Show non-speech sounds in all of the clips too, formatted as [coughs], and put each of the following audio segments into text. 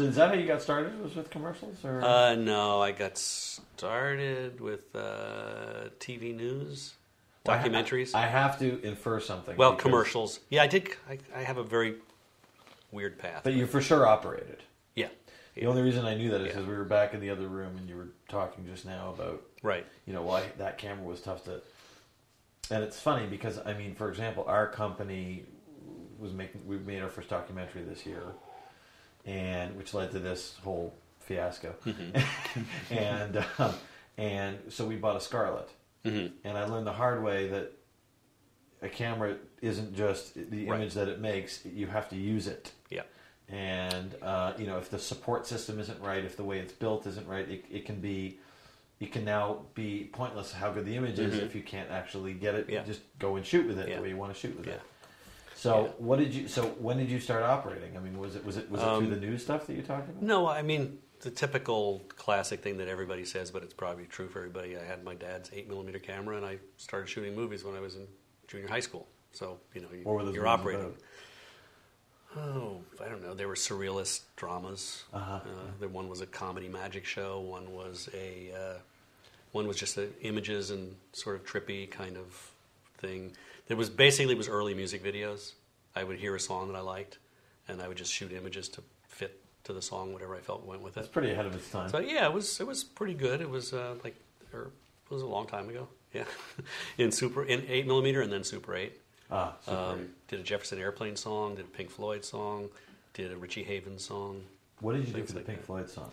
So is that how you got started? Was with commercials or? Uh, no, I got started with uh, TV news, Well, I ha- documentaries. I have to infer something. well, because- commercials. Yeah, I did. I, I have a very weird path. But you for sure operated. yeah, The only reason I knew that is Yeah. because we were back in the other room and you were talking just now about right. you know why that camera was tough to. And it's funny because I mean, for example, our company was making we made our first documentary this year, and which led to this whole fiasco, [laughs] and um, and so we bought a Scarlett, Mhm. and I learned the hard way that a camera isn't just the Right. image that it makes; you have to use it. Yeah, and uh, you know if the support system isn't right if the way it's built isn't right it, it can be it can now be pointless how good the image is if you can't actually get it Mm-hmm. Yeah. just go and shoot with it Yeah. the way you want to shoot with Yeah. it so Yeah. what did you so when did you start operating i mean was it was it was it Um, through the new stuff that you talked about No, I mean the typical classic thing that everybody says, but it's probably true for everybody. I had my dad's eight millimeter camera, and I started shooting movies when I was in junior high school. So you know, you, what were those you're operating. about? Oh, I don't know. They were surrealist dramas. Uh-huh. Uh, the one was a comedy magic show. One was a uh, one was just a images and sort of trippy kind of thing. There was basically it was early music videos. I would hear a song that I liked, and I would just shoot images to fit to the song, whatever I felt went with it. it's pretty ahead of its time So yeah, it was it was pretty good. It was uh, like or it was a long time ago. [laughs] Yeah, in super in eight millimeter and then super eight. ah super Um, did a Jefferson Airplane song, did a Pink Floyd song, did a Richie Havens song. what did you do for the like pink that. floyd song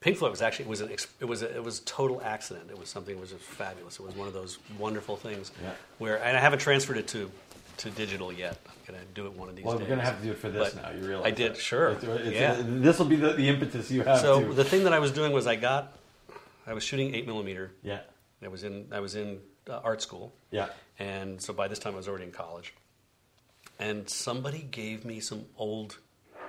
Pink Floyd was actually it was an it was a, it was a total accident. It was something that was just fabulous. It was one of those wonderful things Yeah. where and I haven't transferred it to to digital yet. I'm gonna do it one of these well days. we're gonna have to do it for this But now you realize I did, that. sure. Yeah. this will be the, the impetus you have So to the thing that I was doing was I got I was shooting eight millimeter. yeah I was in I was in uh, art school. yeah And so by this time I was already in college. And somebody gave me some old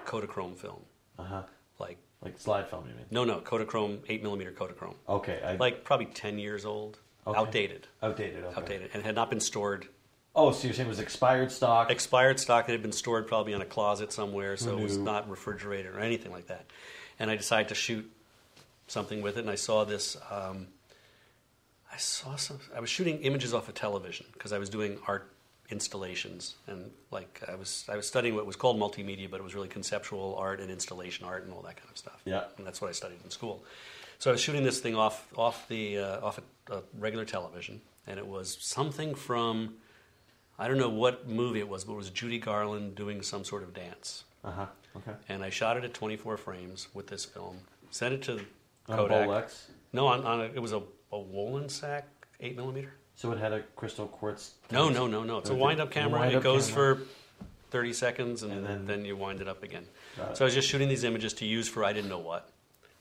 Kodachrome film. uh-huh Like, like slide film you mean no, no, Kodachrome, 8 millimeter Kodachrome. okay I, Like probably 10 years old. Okay. Outdated. outdated okay. Outdated. And had not been stored. Oh, so you're saying it was expired stock? Expired stock that had been stored probably in a closet somewhere, so it was not refrigerated or anything like that. And I decided to shoot something with it, and I saw this. Um, I saw some. I was shooting images off of television because I was doing art installations and like I was I was studying what was called multimedia, but it was really conceptual art and installation art and all that kind of stuff. Yeah. and that's what I studied in school. So I was shooting this thing off off the uh, off a, a regular television, and it was something from I don't know what movie it was, but it was Judy Garland doing some sort of dance. Uh huh. Okay. And I shot it at 24 frames with this film. Sent it to On Kodak. Bolex. No, on, on a, it was a, a Wollensak 8 millimeter. So it had a crystal quartz. No, no, no, no. It's a wind up camera. wind-up it goes camera. for 30 seconds and, And then, then- you wind it up again. It. So I was just shooting these images to use for I didn't know what.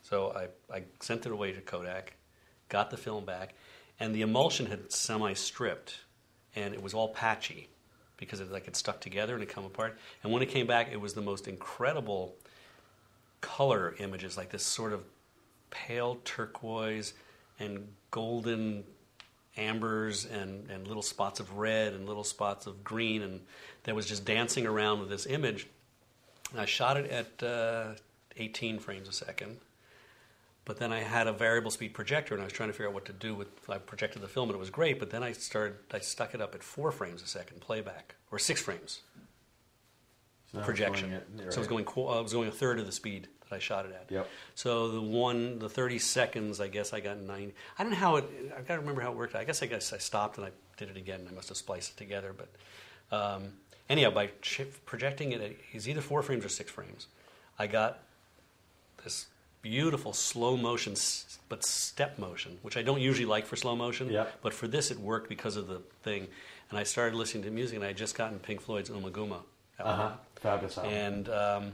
So I, I sent it away to Kodak, got the film back, and the emulsion had semi stripped and it was all patchy because it like it stuck together and it come apart. And when it came back, it was the most incredible color images, like this sort of pale turquoise and golden ambers and, and little spots of red and little spots of green, and that was just dancing around with this image. And I shot it at uh, 18 frames a second. But then I had a variable speed projector, and I was trying to figure out what to do with. I projected the film, and it was great. But then I started. I stuck it up at four frames a second playback, or six frames So projection. at- So it was going. it was going a third of the speed that I shot it at. Yep. So the one, the 30 seconds, I guess I got nine. I don't know how it. I've got to remember how it worked. I guess I guess I stopped and I did it again. I must have spliced it together. But um, anyhow, by projecting it, at, it's either four frames or six frames. I got this beautiful slow motion, but step motion, which I don't usually like for slow motion. Yeah. But for this, it worked because of the thing. And I started listening to music, and I had just gotten Pink Floyd's Ummagumma. Uh huh. one Fabulous. album. and um,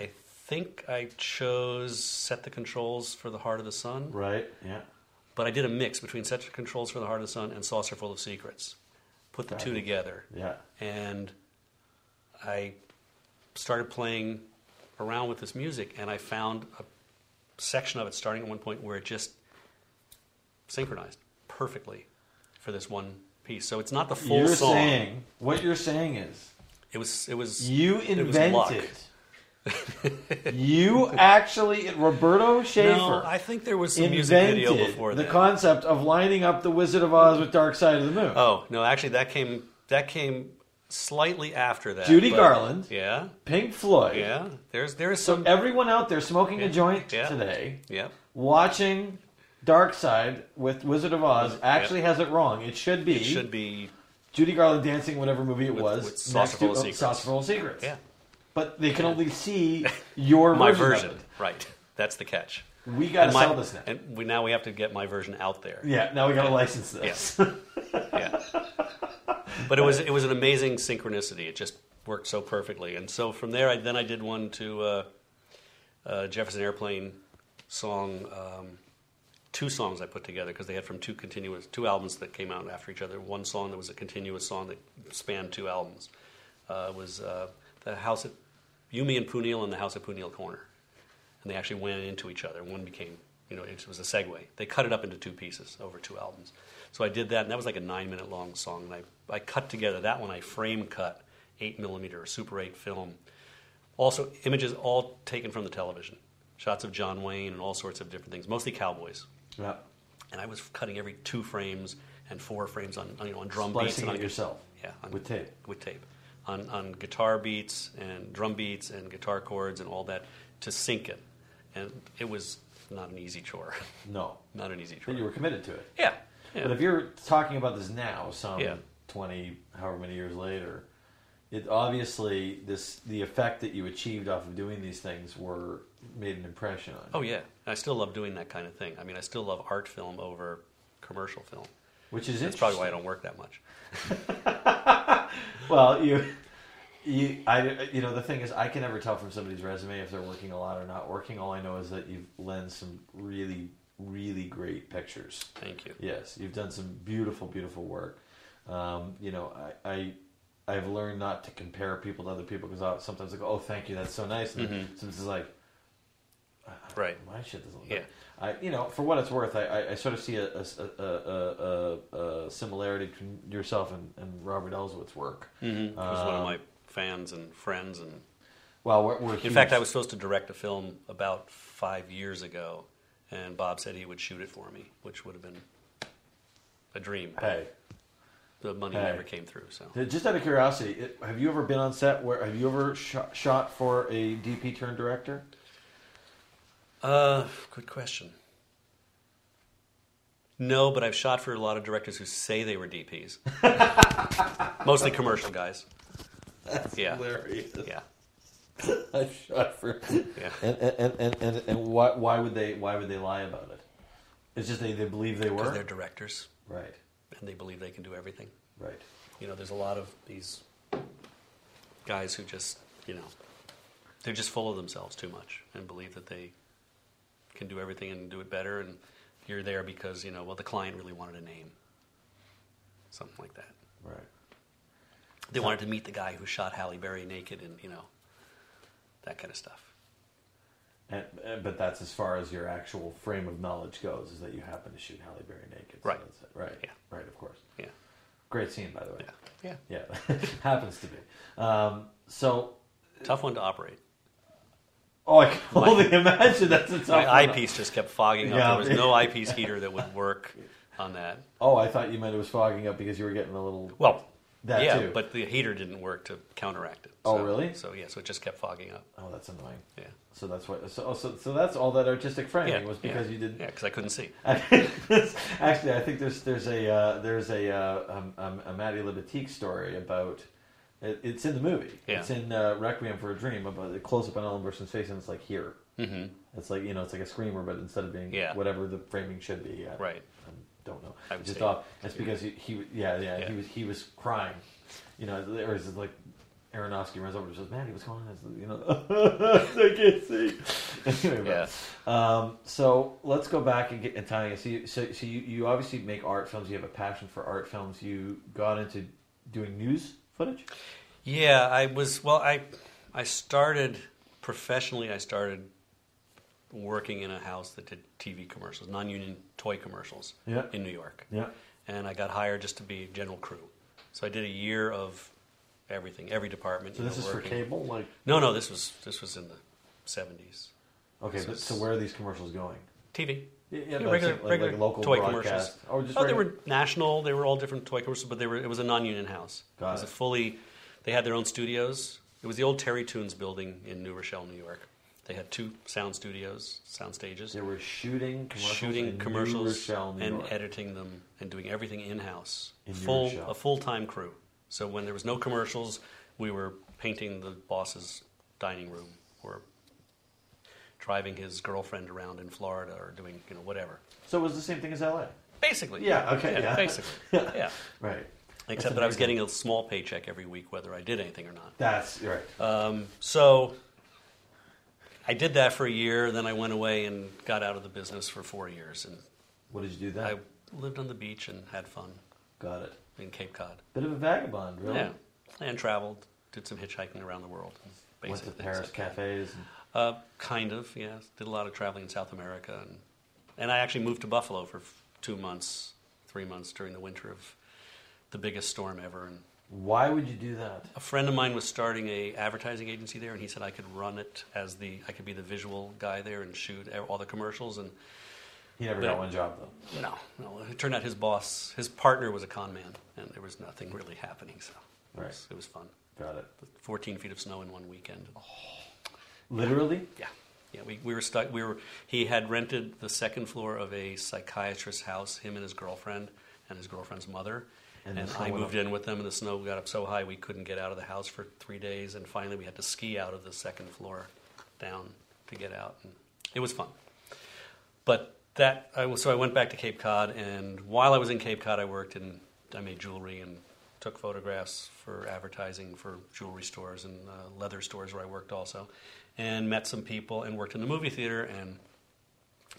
I think I chose Set the Controls for the Heart of the Sun, right. Yeah. but I did a mix between Set the Controls for the Heart of the Sun and Saucerful of Secrets. Put the two together, Yeah. and I started playing around with this music, and I found a section of it starting at one point where it just synchronized perfectly for this one piece. So it's not the full you're song. saying what you're saying is it was it was you it was luck. invented you actually, Roberto Schaefer. No, I think there was some music video before the that. concept of lining up the Wizard of Oz with Dark Side of the Moon. oh no, actually that came that came slightly after that. Judy but- Garland. Yeah, Pink Floyd. yeah. There's there's So everyone out there smoking a joint Yeah. today, Yeah, watching Dark Side with Wizard of Oz, actually has it wrong. It should be it should be. Judy Garland dancing whatever movie it With- was. with Saucer Full of oh, Secrets. Saucerful of Secrets. Yeah, But they can only see your [laughs] my version. version. of. Right. That's the catch. We got to my- sell this now. And we now we have to get my version out there. yeah, now we got to license this. [laughs] yeah. But it was it was an amazing synchronicity. It just worked so perfectly. And so from there, I, then I did one to uh, uh, Jefferson Airplane song. Um, two songs I put together because they had from two continuous two albums that came out after each other. One song that was a continuous song that spanned two albums uh, was uh, the house at Yumi and Pooneil and the house at Pooneil Corner, and they actually went into each other. One became you know it was a segue. They cut it up into two pieces over two albums. So I did that, and that was like a nine minute long song. And I I cut together that one. I frame cut eight millimeter Super Eight film. Also images all taken from the television. Shots of John Wayne and all sorts of different things, mostly cowboys yeah. and I was cutting every two frames and four frames on you know on drum beats and on it yourself. Yeah, on, With tape. With tape, on on guitar beats and drum beats and guitar chords and all that to sync it, and it was not an easy chore. No. [laughs] not an easy chore. But you were committed to it. yeah, yeah. But if you're talking about this now, some Yeah. 20, however many years later, it obviously this the effect that you achieved off of doing these things were made an impression on. you. oh yeah, I still love doing that kind of thing. I mean, I still love art film over commercial film. which is That's probably why I don't work that much. [laughs] Well, you, you, I, you know, the thing is, I can never tell from somebody's resume if they're working a lot or not working. All I know is that you've lent some really, really great pictures. Thank you. Yes, you've done some beautiful, beautiful work. Um, you know, I, I, I've learned not to compare people to other people because sometimes I go, "Oh, thank you, that's so nice," and Mhm. sometimes it's like, Right. my shit doesn't look. Yeah. I, you know, for what it's worth, I, I, I sort of see a, a, a, a, similarity between yourself and, and Robert Elswit's work. Mm-hmm. He was one of Um, my fans and friends and Well, we're, we're In huge- fact, I was supposed to direct a film about five years ago, and Bob said he would shoot it for me, which would have been a dream. Hey, the money Hey. never came through. So just out of curiosity, have you ever been on set where have you ever shot, shot for a DP turned director? Uh, good question. No, but I've shot for a lot of directors who say they were DPs. [laughs] Mostly commercial guys. yeah. hilarious. Yeah. [laughs] I shot for. Yeah. And and, and, and, and why, why would they why would they lie about it? It's just they, they believe they were they're directors right, and they believe they can do everything. right. You know, there's a lot of these guys who just, you know, they're just full of themselves too much and believe that they can do everything and do it better. And you're there because, you know, well, the client really wanted a name. Something like that. Right. They wanted to meet the guy who shot Halle Berry naked and, you know, that kind of stuff. And, and- but that's as far as your actual frame of knowledge goes, is that you happen to shoot Halle Berry naked. So Right. that's it. Right. Yeah. Right. Of course. Yeah. Great scene, by the way. Yeah. Yeah. Yeah. [laughs] Happens to be. Um, so, Tough one to operate. Oh, I [laughs] can only imagine that's a tough My one. eyepiece just kept fogging up. Yeah. There was no eyepiece heater that would work [laughs] on that. Oh, I thought you meant it was fogging up because you were getting a little. Well, That yeah, too. but the heater didn't work to counteract it. Oh, really? So yeah, so it just kept fogging up. Oh, that's annoying. Yeah. So that's what. So, oh, so, so that's all that artistic framing Yeah, was because yeah. you didn't. Yeah, because I couldn't see. [laughs] Actually, I think there's there's a uh, there's a uh, um, um, a Matty Libatique story about. It, it's in the movie. Yeah. It's in uh, Requiem for a Dream about the close up on Ellen Burstyn's face, and it's like here. hmm It's like you know, it's like a screamer, but instead of being Yeah. whatever the framing should be. I, Right. I don't know. I just thought it's because he, he yeah, yeah Yeah. he was he was crying. You know, or is it like Aronofsky runs over and says, "Matty, what's going on?" You know, [laughs] I can't see. anyway, Yeah. but, um, so let's go back and get it. So, you, so, so you, you obviously make art films. You have a passion for art films. You got into doing news footage. Yeah, I was. Well, I I started professionally. I started working in a house that did TV commercials, non-union toy commercials Yeah. in New York, Yeah. and I got hired just to be general crew. So I did a year of everything, every department. So this know, is for cable, like No, no, this was this was in the seventies. okay. So But, so where are these commercials going? TV. Yeah, Yeah, regular, like, like regular local toy broadcast, commercials. or just oh, they were national. They were all different toy commercials, but they were. It was a non-union house. Got it was it. a fully. They had their own studios. It was the old Terrytoons building in New Rochelle, New York. They had two sound studios, sound stages, They were shooting commercials shooting in commercials New Rochelle, New and York. editing them and doing everything in house. In New Full Rochelle. a full time crew. So when there was no commercials, we were painting the boss's dining room or driving his girlfriend around in Florida or doing you know whatever. So it was the same thing as LA. Basically. Yeah, okay, yeah. Basically. [laughs] Yeah. yeah. Right. Except that I was getting a small paycheck every week, whether I did anything or not. That's right. Um, so I did that for a year. Then I went away and got out of the business for four years, and What did you do then? I lived on the beach and had fun Got it. in Cape Cod. Bit of a vagabond, really. Yeah, and traveled, did some hitchhiking around the world. Went to Paris cafes. And, Uh, kind of, yeah. Did a lot of traveling in South America, and and I actually moved to Buffalo for two months, three months during the winter of the biggest storm ever. And why would you do that? a friend of mine was starting a advertising agency there, and he said I could run it as the I could be the visual guy there and shoot all the commercials. And He never Yeah. got one job though. no, no, it turned out his boss, his partner was a con man, and there was nothing really happening. So it, Right. was, it was fun. Got it. 14 feet of snow in one weekend. Literally. Yeah, yeah. We, we were stuck. We were. He had rented the second floor of a psychiatrist's house. Him and his girlfriend and his girlfriend's mother. And And, I moved in with them, and the snow got up so high we couldn't get out of the house for three days. And finally, we had to ski out of the second floor down to get out. And it was fun. But that I was, so I went back to Cape Cod, and while I was in Cape Cod, I worked in I made jewelry and took photographs for advertising for jewelry stores and uh, leather stores where I worked also, and met some people and worked in the movie theater. And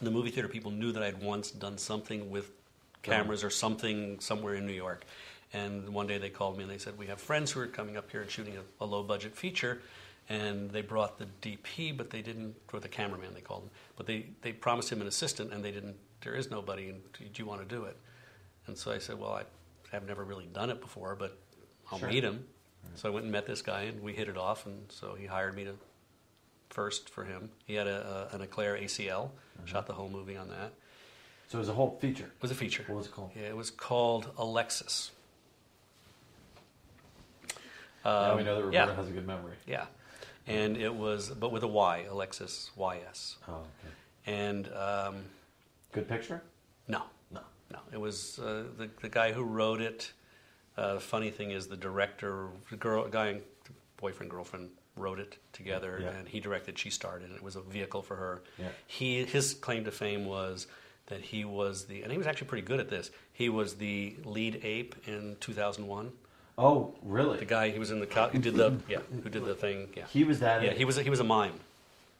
the movie theater people knew that I'd once done something with uh-huh. cameras or something somewhere in New York. And one day they called me and they said, We have friends who are coming up here and shooting a, a low budget feature. And they brought the DP, but they didn't, or the cameraman they called him, but they, they promised him an assistant and they didn't, there is nobody, and do you want to do it? And so I said, Well, I have never really done it before, but I'll Sure. meet him. So I went and met this guy and we hit it off. And so he hired me to first for him. He had a, a, an Eclair ACL, shot the whole movie on that. So it was a whole feature. It was a feature. What was it called? Yeah, it was called Alexis. now Um, we know that yeah. Roberto has a good memory. Yeah, and it was, but with a Y, Alexis YS. Oh, okay. And um, Good picture. no, No. no, it was uh, the the guy who wrote it. Uh, funny thing is, the director, the girl, guy, and boyfriend, girlfriend wrote it together, Yeah. and he directed. She starred in it. It was a vehicle for her. Yeah. He his claim to fame was that he was the, and he was actually pretty good at this. He was the lead ape in 2001. Oh, really? The guy he was in the co- who did the yeah who did the thing yeah He was that. yeah in- he was a, he was a mime,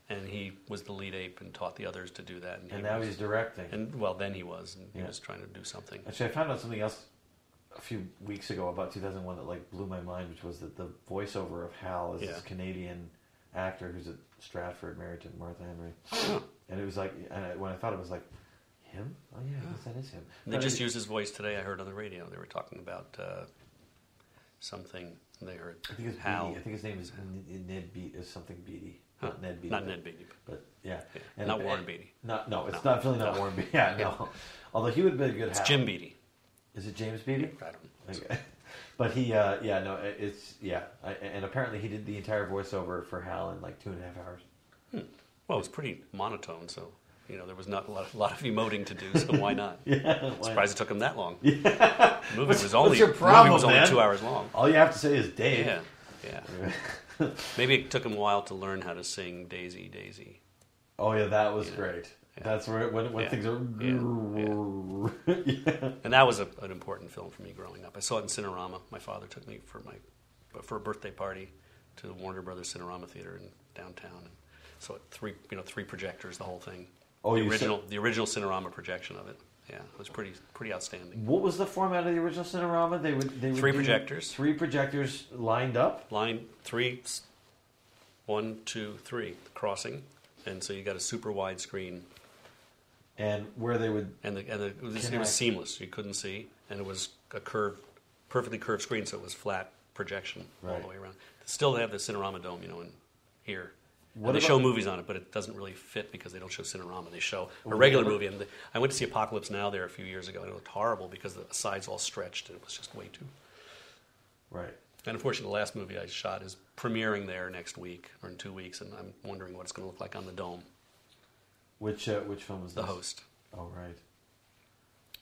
and he was the lead ape and taught the others to do that. And, And he now was, he's directing. and well then he was and he was trying to do something. Actually, I found out something else a few weeks ago about 2001 that like blew my mind, which was that the voiceover of Hal is Yeah. this Canadian actor who's at Stratford, married to Martha Henry, [coughs] and it was like, and I, when I thought it was like, him? Oh yeah, I guess that is him. They But just used his voice today. I heard on the radio they were talking about uh, something. They heard I think it's Hal, Beatty. I think his name is N- Ned Beat is something Beatty, not Ned Beatty. not but- Ned Beatty, but yeah, yeah. And- not Warren Beatty. Not no, it's No. not really not No. Warren Beatty. [laughs] Yeah, no. Although he would have been a good. It's Hal. Jim Beatty. Is it James Beatty? I don't know. Okay. [laughs] But he, uh, yeah, no, it's yeah, I, and apparently he did the entire voiceover for Hal in like two and a half hours. Well, it was pretty monotone, so you know there was not a lot, a lot of emoting to do. So why not? [laughs] Yeah, why- Surprised it took him that long. [laughs] The movie was only problem, movie was only two hours long. All you have to say is Dave. Yeah, yeah. Maybe it took him a while to learn how to sing Daisy, Daisy. oh yeah, that was Yeah. great. That's where when when things are. [laughs] And that was a, an important film for me growing up. I saw it in Cinerama. My father took me for my for a birthday party to the Warner Brothers Cinerama Theater in downtown. And saw it three you know three projectors, the whole thing. Oh, the you said- original the original Cinerama projection of it. Yeah, it was pretty pretty outstanding. What was the format of the original Cinerama? They would they would Three projectors. Three projectors lined up. Line three, one, two, three, crossing, and so you got a super wide screen And where they would and the, and the, it, was, it was seamless. You couldn't see, and it was a curved, perfectly curved screen, so it was flat projection all the way around. Still, they have the Cinerama Dome, you know, in here. What and they show movies on it, but it doesn't really fit because they don't show Cinerama. They show a regular movie. And the, I went to see Apocalypse Now there a few years ago, and it looked horrible because the sides all stretched, and it was just way too. Right. And unfortunately, the last movie I shot is premiering there next week or in two weeks, and I'm wondering what it's going to look like on the dome. Which uh, which film is The this? host. Oh right.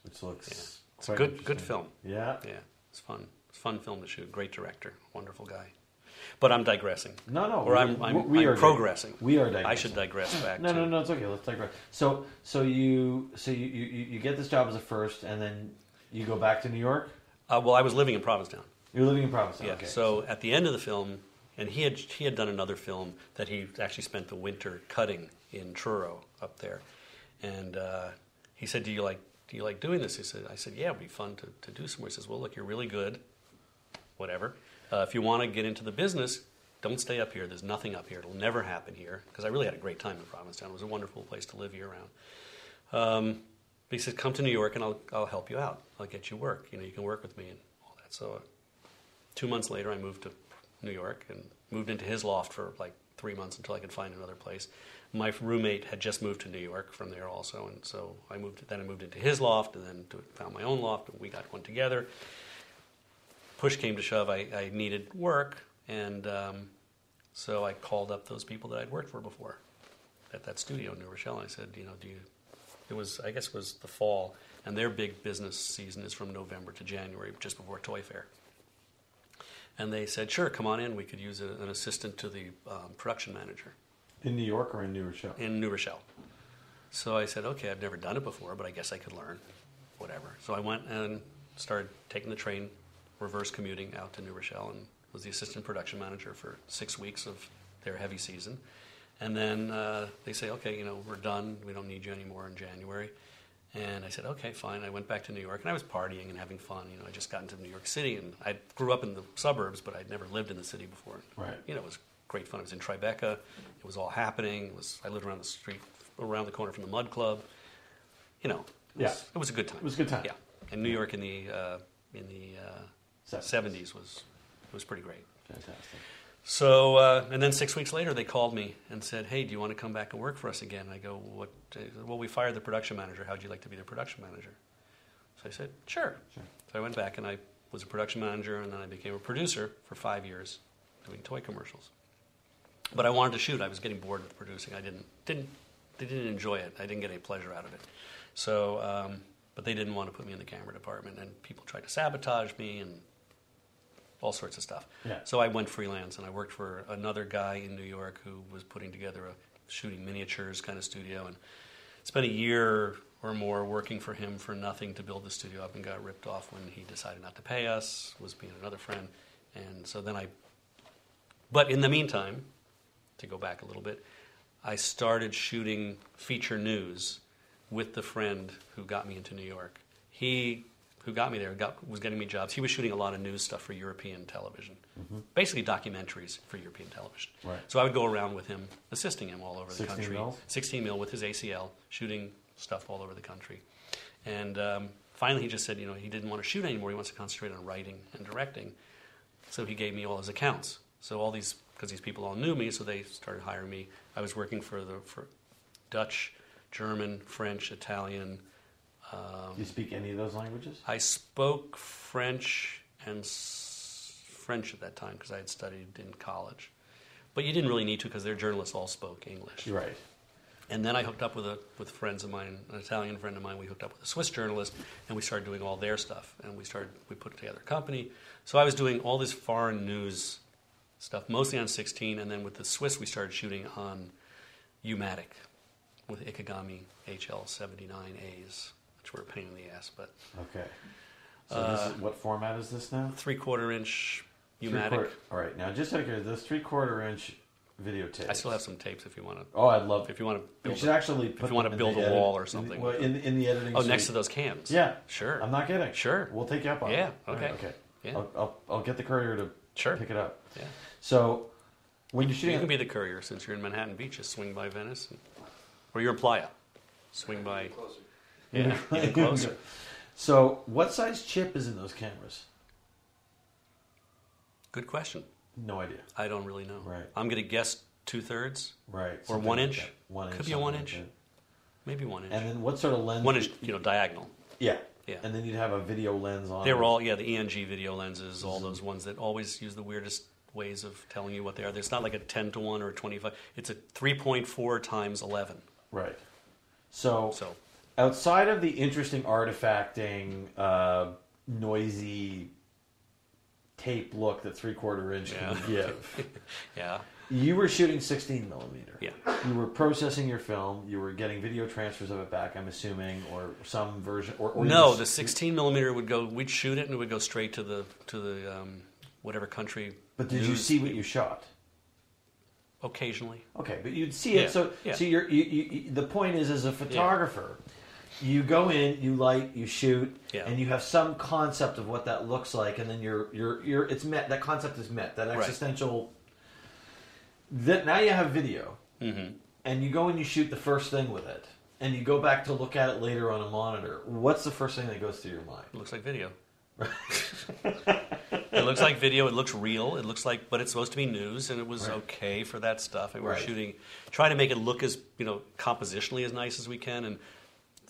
Which looks Yeah. It's a good good film. Yeah. Yeah, it's fun. It's a fun film to shoot. Great director, wonderful guy. But I'm digressing. No, no. Or we- I'm, I'm, we I'm are progressing. We are digressing. I should digress back. No, to, no, no. It's okay. Let's digress. So, so you, so you, you, you get this job as a first, and then you go back to New York. Uh, well, I was living in Provincetown. You're living in Provincetown. Yeah. Okay. So at the end of the film, and he had he had done another film that he actually spent the winter cutting in Truro up there, and uh, he said, "Do you like do you like doing this?" He said, "I said, yeah, it'd be fun to, to do some more." He says, "Well, look, you're really good. Whatever. Uh, if you want to get into the business." Don't stay up here. There's nothing up here. It'll never happen here. Because I really had a great time in Provincetown. It was a wonderful place to live year round. Um, but he said, "Come to New York, and I'll I'll help you out. I'll get you work. You know, you can work with me and all that." So, uh, two months later, I moved to New York and moved into his loft for like three months until I could find another place. My roommate had just moved to New York from there also, and so I moved. Then I moved into his loft, and then to, found my own loft, and we got one together. Push came to shove, I, I needed work, and um, so I called up those people that I'd worked for before at that studio in New Rochelle. And I said, you know, do you? It was, I guess, it was the fall, and their big business season is from November to January, just before Toy Fair. And they said, sure, come on in. We could use a, an assistant to the um, production manager in New York or in New Rochelle. in New Rochelle. So I said, okay, I've never done it before, but I guess I could learn, whatever. So I went and started taking the train, reverse commuting out to New Rochelle, and was the assistant production manager for six weeks of their heavy season. And then uh, they say, okay, you know, we're done. We don't need you anymore in January. And I said, okay, fine. I went back to New York, and I was partying and having fun. You know, I just got into New York City, and I grew up in the suburbs, but I'd never lived in the city before. Right. You know, it was great fun. I was in Tribeca. It was all happening. It was I lived around the street, around the corner from the Mud Club. You know, it was, Yeah. it was a good time. It was a good time. Yeah, and New York in the uh, in the uh, Seventies. seventies was it was pretty great. Fantastic. So, uh, and then six weeks later, they called me and said, "Hey, do you want to come back and work for us again?" And I go, "What?" uh, Well, we fired the production manager. How'd you like to be the production manager? So I said, "Sure." Sure. So I went back and I was a production manager, and then I became a producer for five years, doing toy commercials. But I wanted to shoot. I was getting bored with producing. I didn't didn't they didn't enjoy it. I didn't get any pleasure out of it. So, um, but they didn't want to put me in the camera department, and people tried to sabotage me and all sorts of stuff. Yeah. So I went freelance, and I worked for another guy in New York who was putting together a shooting miniatures kind of studio, and spent a year or more working for him for nothing to build the studio up, and got ripped off when he decided not to pay us. Was being another friend, and so then I. But in the meantime, to go back a little bit, I started shooting feature news with the friend who got me into New York. He, who got me there, got, was getting me jobs. He was shooting a lot of news stuff for European television, basically documentaries for European television. Right. So I would go around with him, assisting him all over the 16 country. mils? 16 mil with his ACL, shooting stuff all over the country. And um, finally, he just said, you know, he didn't want to shoot anymore. He wants to concentrate on writing and directing. So he gave me all his accounts. So all these, because these people all knew me, so they started hiring me. I was working for the for Dutch, German, French, Italian. Do Um, you speak any of those languages? I spoke French and s- French at that time because I had studied in college. But you didn't really need to because their journalists all spoke English. Right. And then I hooked up with a with friends of mine, an Italian friend of mine. We hooked up with a Swiss journalist, and we started doing all their stuff. And we started we put together a company. So I was doing all this foreign news stuff, mostly on 16, and then with the Swiss, we started shooting on Umatic with Ikegami HL79As, which were a pain in the ass, but Okay. So Uh, this is, what format is this now? three quarter inch Umatic. all right. Now, just curiosity, this three quarter inch videotape. I still have some tapes if you want to. Oh, I'd love. If you want to build. should a- actually put you wanna build a edit- wall or in the- something. well, in the, in the editing. oh, suite. next to those cams. Yeah, Sure. I'm not kidding. Sure. We'll take you up on Yeah, it. Okay. right, okay. Yeah. I'll, I'll, I'll get the courier to Sure. pick it up. Yeah. So, when you're shooting, You can be the courier since you're in Manhattan Beach. Just swing by Venice, and, or you're in Playa. Swing by. Closer. Yeah, even [laughs] closer. So, what size chip is in those cameras? Good question. No idea. I don't really know. Right. I'm going to guess two thirds, Right. Or one like inch? that. One Could be a one something like inch. that. maybe one inch. And then what sort of lens? one inch, you know, diagonal. Yeah. Yeah. And then you'd have a video lens on. They it. were all, yeah, the ENG video lenses, all mm-hmm. those ones that always use the weirdest ways of telling you what they are. It's not like a 10 to 1 or a 25. It's a 3.4 times 11. Right. So, So, outside of the interesting artifacting, uh, noisy tape look that three quarter inch Yeah. can give, [laughs] yeah. you were shooting 16 millimeter. Yeah. You were processing your film. You were getting video transfers of it back. I'm assuming, or some version. Or, or No, the 16 millimeter would go, we'd shoot it and it would go straight to the, to the um, whatever country. But did you news- see what you shot? Occasionally. Okay, but you'd see it. Yeah, So, yeah. so you're, you, you, you, the point is, as a photographer, you go in, you light, you shoot, Yeah. and you have some concept of what that looks like, and then you're, you're, you're, it's met. That concept is met. That existential. That now you have video, hmm and you go and you shoot the first thing with it, and you go back to look at it later on a monitor. What's the first thing that goes through your mind? It looks like video. It looks like video. It looks real. It looks like, but it's supposed to be news, and it was Right. okay for that stuff. And we're Right. shooting, trying to make it look as you know compositionally as nice as we can. And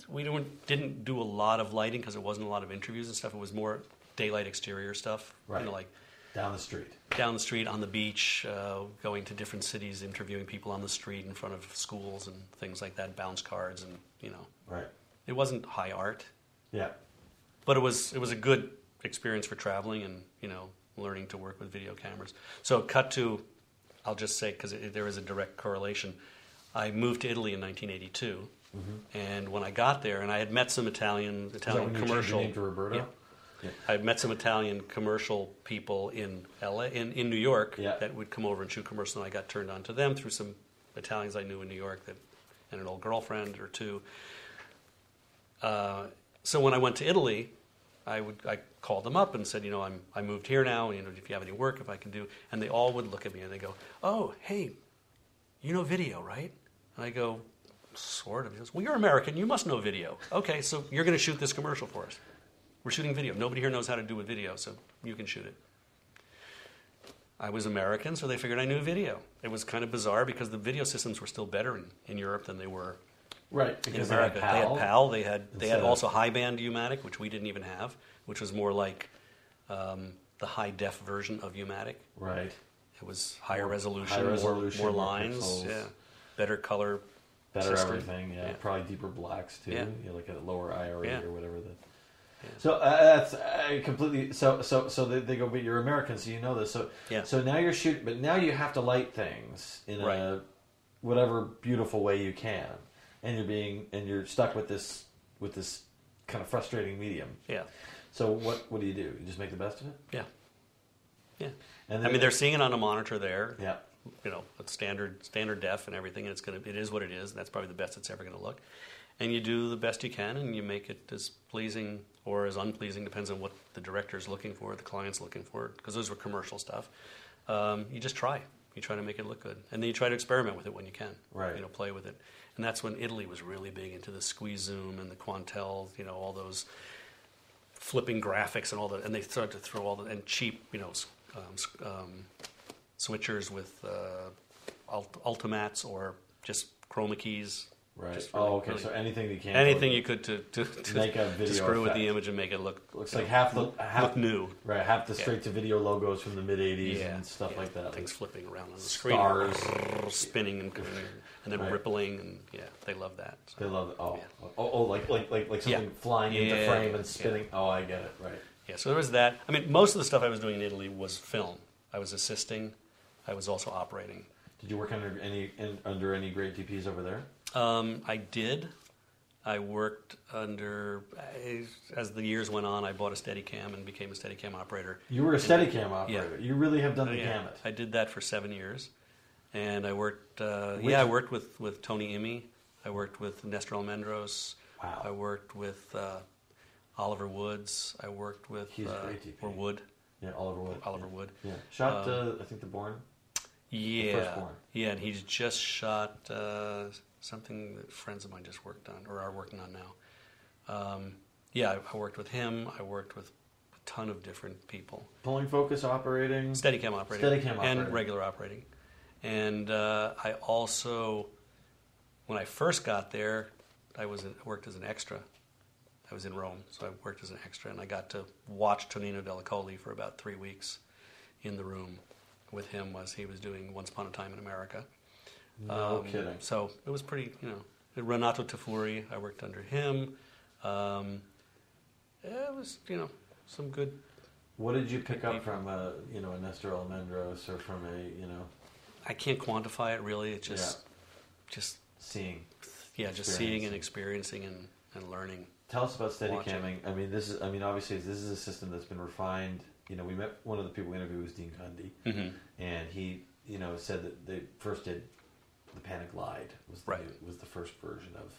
we don't, didn't do a lot of lighting because it wasn't a lot of interviews and stuff. It was more daylight exterior stuff. Right. You know, like Down the street. down the street, on the beach, uh, going to different cities, interviewing people on the street in front of schools and things like that. Bounce cards, and you know, Right. it wasn't high art Yeah. But it was it was a good experience for traveling and you know learning to work with video cameras. So cut to, I'll just say because there is a direct correlation. I moved to Italy in 1982, and when I got there, and I had met some Italian Italian you commercial. name to Roberto? Yeah. Yeah. I met some Italian commercial people in LA, in, in New York, Yeah. that would come over and shoot commercials, and I got turned on to them through some Italians I knew in New York that, and an old girlfriend or two. Uh, so when I went to Italy, I would I called them up and said, you know, I'm I moved here now. You know, if you have any work, if I can do, and they all would look at me and they go, oh, hey, you know video, right? And I go, sort of. He goes, well, you're American, you must know video. Okay, so you're going to shoot this commercial for us. We're shooting video. Nobody here knows how to do a video, so you can shoot it. I was American, so they figured I knew video. It was kind of bizarre because the video systems were still better in, in Europe than they were Right. in Because America. they had PAL. They had PAL. They had they had also high band U-matic, which we didn't even have, which was more like um, the high def version of U-matic. Right. It was higher resolution, higher more- resolution, more, more lines, pixels. yeah, better color. Better system. everything, yeah. Yeah. Probably deeper blacks too. Yeah. You know, like a lower IRE Yeah. or whatever. The... Yeah. So uh, that's uh, completely. So so so they, they go, but you're American, so you know this. So Yeah. so now you're shooting, but now you have to light things in a whatever beautiful way you can, and you're being and you're stuck with this with this kind of frustrating medium. Yeah, So what what do you do? You just make the best of it. yeah, yeah. And I mean, they're seeing it on a monitor there. yeah. you know, standard standard def and everything, and it's gonna it is what it is, and that's probably the best it's ever gonna look. And you do the best you can, and you make it as pleasing or as unpleasing, depends on what the director's looking for, the client's looking for, because those were commercial stuff. Um, you just try. You try to make it look good, and then you try to experiment with it when you can. Right. You know, play with it, and that's when Italy was really big into the squeeze zoom and the Quantel. You know, all those flipping graphics and all that, and they started to throw all the and cheap, you know, um, um, switchers with uh, ult- Ultimattes or just chroma keys. Right. Just really- oh, okay. really- so anything you can. Anything you could to to, [laughs] to, Make a to video screw with the image and make it look Looks like know, half the look, half look new. Right, half the Yeah. straight to video logos from the mid '80s Yeah, and stuff yeah, like that. Things flipping around on the screen, Stars. spinning and, and then Right. rippling, and yeah, they love that. So. They love it. Oh, Yeah. oh, oh, like like like like something Yeah. flying into Yeah, frame and spinning. Oh, I get it. Right. Yeah, so there was that. I mean, most of the stuff I was doing in Italy was film. I was assisting. I was also operating. Did you work under any in, under any great DPs over there? Um, I did. I worked under as the years went on. I bought a Steadicam and became a Steadicam operator. You were a Steadicam operator. Yeah. You really have done the yeah, gamut. I did that for seven years, and I worked. Uh, yeah, I worked with, with Tony Imi. I worked with Nestor Almendros. Wow. I worked with uh, Oliver Woods. I worked with He's uh, great or Wood. Yeah, Oliver Wood. Oliver Wood. Yeah, shot. Um, uh, I think the Born. Yeah, firstborn. yeah, and he's just shot uh, something that friends of mine just worked on or are working on now. Um, yeah, I, I worked with him. I worked with a ton of different people. Pulling focus operating. Steadicam operating. Steadicam And regular operating. And uh, I also, when I first got there, I was in, worked as an extra. I was in Rome, so I worked as an extra, and I got to watch Tonino Della Delli Colli for about three weeks in the room with him as he was doing Once Upon a Time in America. No Um, kidding. So it was pretty, you know, Renato Tafuri, I worked under him. Um, it was, you know, some good What did you pick up from a you know a Nestor Almendros or from a you know I can't quantify it really. It's just, just seeing? yeah, just seeing and Experiencing. and, and learning. Tell us about. Steadicamming. I mean, this is I mean obviously this is a system that's been refined. You know, we met one of the people we interviewed was Dean Cundey, Mm-hmm. and he you know said that they first did the Panic was the, Right. was the first version of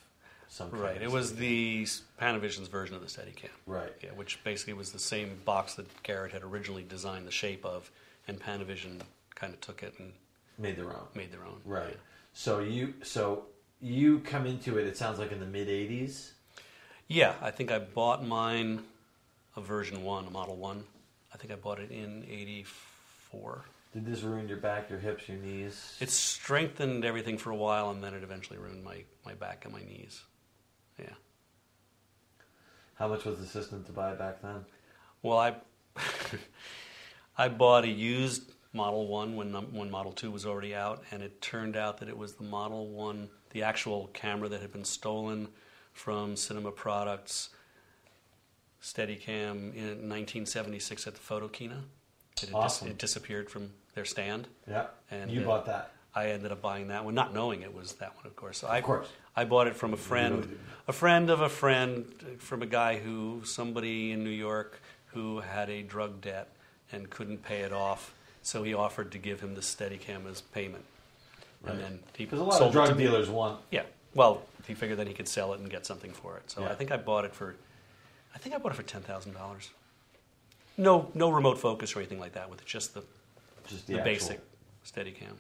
some Right. It was the Panavision's version of the Steadicam. right. Yeah, which basically was the same box that Garrett had originally designed the shape of, and Panavision kind of took it and Made their own. made their own. Right. So you so you come into it. It sounds like in the mid '80s. Yeah, I think I bought mine, a version one, a Model One. I think I bought it in '84. Did this ruin your back, your hips, your knees? It strengthened everything for a while, and then it eventually ruined my, my back and my knees. Yeah. How much was the system to buy back then? Well, I [laughs] I bought a used Model One when when Model Two was already out, and it turned out that it was the Model One, the actual camera that had been stolen from Cinema Products Steadicam in 1976 at the Photokina. It, had dis- it disappeared from their stand. Yeah. And, you uh, bought that. I ended up buying that one, not knowing it was that one, of course. So I, Of course. I bought it from a friend, a friend of a friend, from a guy who, somebody in New York who had a drug debt and couldn't pay it off. So he offered to give him the Steadicam as payment. And then he Because a lot sold of drug it me. dealers want. Yeah. Well, he figured that he could sell it and get something for it. So Yeah. I think I bought it for, I think I bought it for ten thousand dollars. No, no remote focus or anything like that. With just the, Just the, the, basic Steadicam.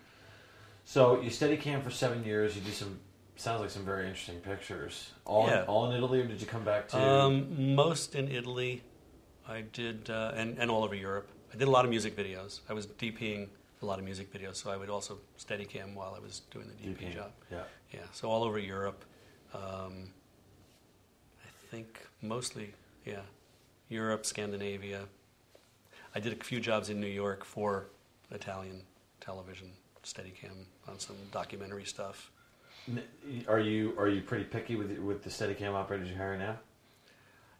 So you steady cam for seven years. You do some. Sounds like some very interesting pictures. All Yeah. in, all in Italy, or did you come back to? Um, most in Italy, I did, uh, and, and all over Europe. I did a lot of music videos. I was DPing a lot of music videos, so I would also Steadicam while I was doing the DP DP. job. Yeah. Yeah, so all over Europe. Um, I think mostly, yeah, Europe, Scandinavia. I did a few jobs in New York for Italian television, Steadicam, on some documentary stuff. Are you are you pretty picky with with the Steadicam operators you hire now?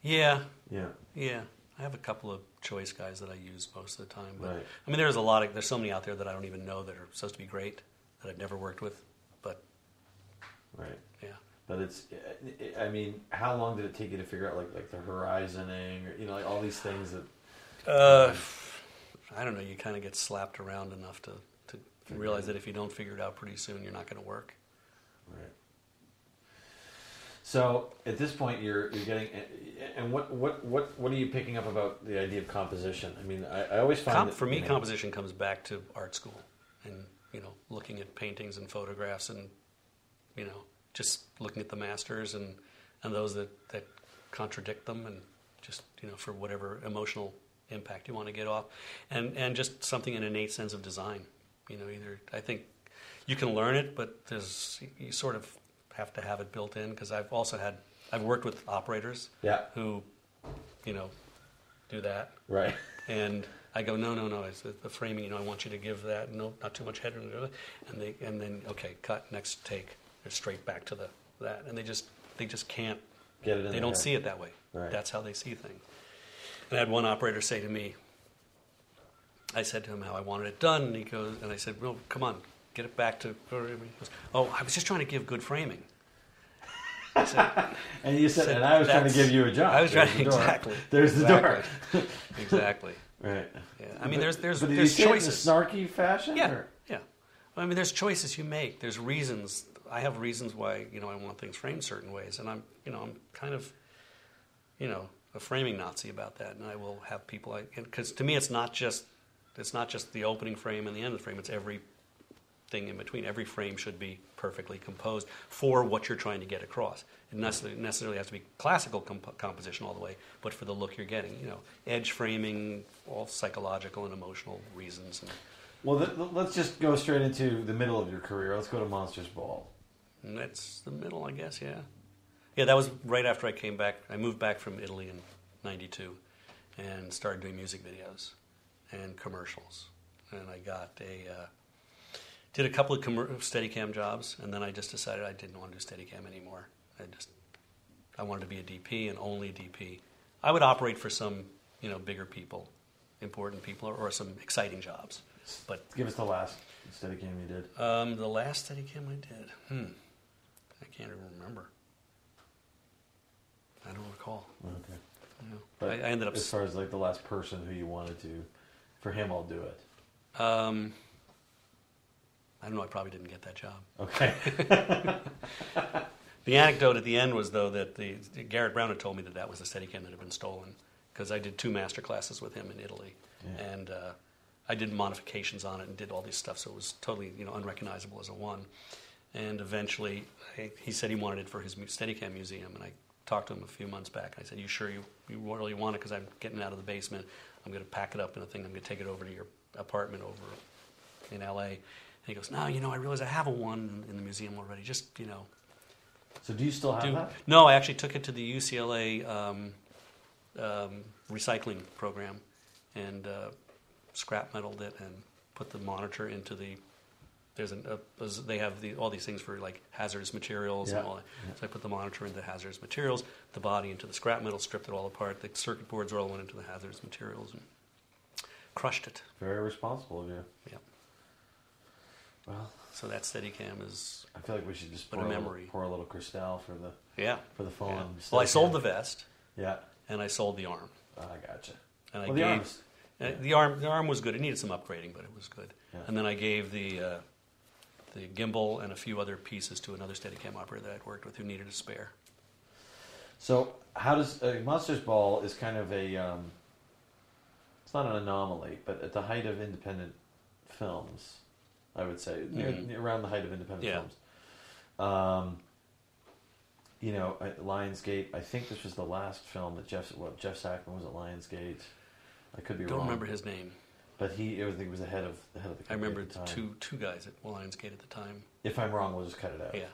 Yeah, Yeah. yeah. I have a couple of choice guys that I use most of the time. But Right. I mean, there's a lot of there's so many out there that I don't even know that are supposed to be great that I've never worked with. But Right. yeah, But it's. I mean, how long did it take you to figure out like like the horizoning or you know like all these things that uh, I don't know. You kind of get slapped around enough to to realize that if you don't figure it out pretty soon, you're not going to work. Right. So at this point, you're you're getting, and what what what what are you picking up about the idea of composition? I mean, I, I always find that, for me, you know, composition comes back to art school, and you know, looking at paintings and photographs, and you know, just looking at the masters and and those that that contradict them, and just you know, for whatever emotional impact you want to get off, and and just something an innate sense of design. You know, either I think you can learn it, but there's you sort of have to have it built in because I've also had I've worked with operators Yeah. who, you know, do that Right. and I go, no, no, no. It's the, the framing. You know, I want you to give that no, not too much headroom. And they, and then okay, cut next take. They're straight back to the that, and they just they just can't. Get it in. They don't head. see it that way. Right. That's how they see things. And I had one operator say to me, I said to him how I wanted it done, and he goes, and I said, well, come on, get it back to. Goes, oh, I was just trying to give good framing. Said, [laughs] And you said, said, and I was trying to give you a job. I was There's trying the door. exactly. There's the exactly, exactly. [laughs] Right. Yeah. I mean, there's there's but there's choices. in a snarky fashion? Yeah, or- yeah. I mean, there's choices you make. There's reasons. I have reasons why you know I want things framed certain ways, and I'm you know I'm kind of you know a framing Nazi about that, and I will have people because to me it's not just it's not just the opening frame and the end of the frame. It's every thing in between. Every frame should be perfectly composed for what you're trying to get across. It necessarily, necessarily has to be classical comp- composition all the way, but for the look you're getting, you know, edge framing, all psychological and emotional reasons. And, Well, th- let's just go straight into the middle of your career. Let's go to Monsters Ball. that's the middle, I guess. Yeah, yeah. That was right after I came back. I moved back from Italy in '92 and started doing music videos and commercials. And I got a uh, did a couple of commer- Steadicam jobs, and then I just decided I didn't want to do Steadicam anymore. I just I wanted to be a DP and only a DP. I would operate for some you know bigger people, important people, or, or some exciting jobs. But Give us the last Steadicam you did. um, the last Steadicam I did, hmm, I can't even remember. I don't recall. Okay. But I, I ended up. as far as like the last person who you wanted to, for him, I'll do it. Um, I don't know. I probably didn't get that job. Okay. [laughs] The anecdote at the end was though that the Garrett Brown had told me that that was the Steadicam that had been stolen because I did two master classes with him in Italy, Yeah. and uh, I did modifications on it and did all this stuff, so it was totally you know unrecognizable as a one. And eventually, I, he said he wanted it for his Steadicam museum, and I talked to him a few months back. and I said, "You sure you, you really want it? Because I'm getting out of the basement. I'm going to pack it up in a thing. I'm going to take it over to your apartment over in L.A." And he goes, "No, you know, I realize I have a one in the museum already. Just you know." so do you still have do- that? No, I actually took it to the UCLA um, um, recycling program and uh, scrap metaled it and put the monitor into the. There's an, there's- they have the, all these things for like hazardous materials Yeah, and all that. yeah. So I put the monitor into hazardous materials, the body into the scrap metal, stripped it all apart. The circuit boards all went into the hazardous materials and crushed it. Very responsible of you. Yeah. Well, So that Steadicam is I feel like we should just pour a a, little, memory. pour a little Cristal for the yeah. for the phone. yeah. Well, I sold the vest Yeah, and I sold the arm. oh, I gotcha. And I well, the gave, arms. Uh, the arm, the arm was good. It needed some upgrading, but it was good. Yeah. And then I gave the uh, the gimbal and a few other pieces to another Steadicam operator that I'd worked with who needed a spare. So how does uh, Monsters Ball is kind of a um, it's not an anomaly, but at the height of independent films, I would say near, Mhm. near- around the height of independent Yeah. films. Um, you know, at Lionsgate. I think this was the last film that Jeff well, Jeff Sackman was at Lionsgate. I could be wrong. Don't remember his name. But he I think he was the head of the head of the. I company remember at the time. two two guys at Lionsgate at the time. If I'm wrong, we'll just cut it out. Yeah.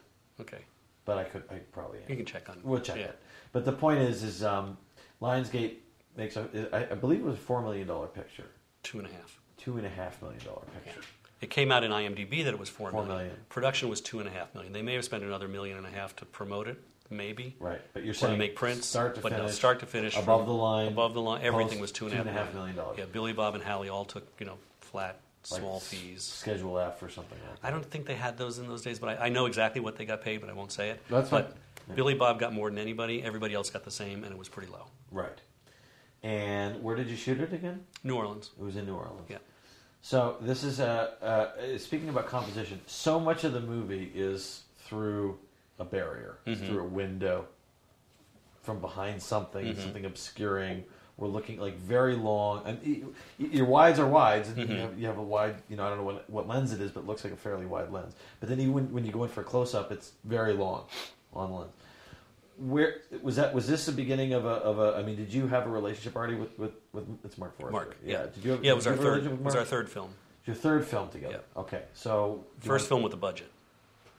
Okay. But I could. I probably. Am. You can check on. We'll check yeah. it. But the point is, is um, Lionsgate makes a. I, I believe it was a four million dollar picture, Two and a half. two and a half million dollar picture. It came out in IMDb that it was four Four million. million. Production was two and a half million. They may have spent another million and a half to promote it, maybe. Right, but you're to saying make prints, start to but finish, no, start to finish, above from the line, above the line, everything was two and two a and a half million dollars. Yeah, Billy Bob and Halle all took you know flat, like small fees. Schedule F or something like that. I don't think they had those in those days, but I, I know exactly what they got paid, but I won't say it. That's but. Yeah. Billy Bob got more than anybody. Everybody else got the same, and it was pretty low. Right. And where did you shoot it again? New Orleans. It was in New Orleans. Yeah. So this is a uh, speaking about composition. So much of the movie is through a barrier, Mhm. through a window, from behind something, Mhm. something obscuring. We're looking like very long, and your wides are wides. and You, Mhm. have, you have a wide, you know, I don't know what, what lens it is, but it looks like a fairly wide lens. But then even when, when you go in for a close up, it's very long on the lens. Where was that? Was this the beginning of a? Of a I mean, did you have a relationship already with with, with it's Marc Forster? Mark, yeah. Did you have, Yeah, it was our you third. It was our third film. Your third film together. Okay, so First film with a budget,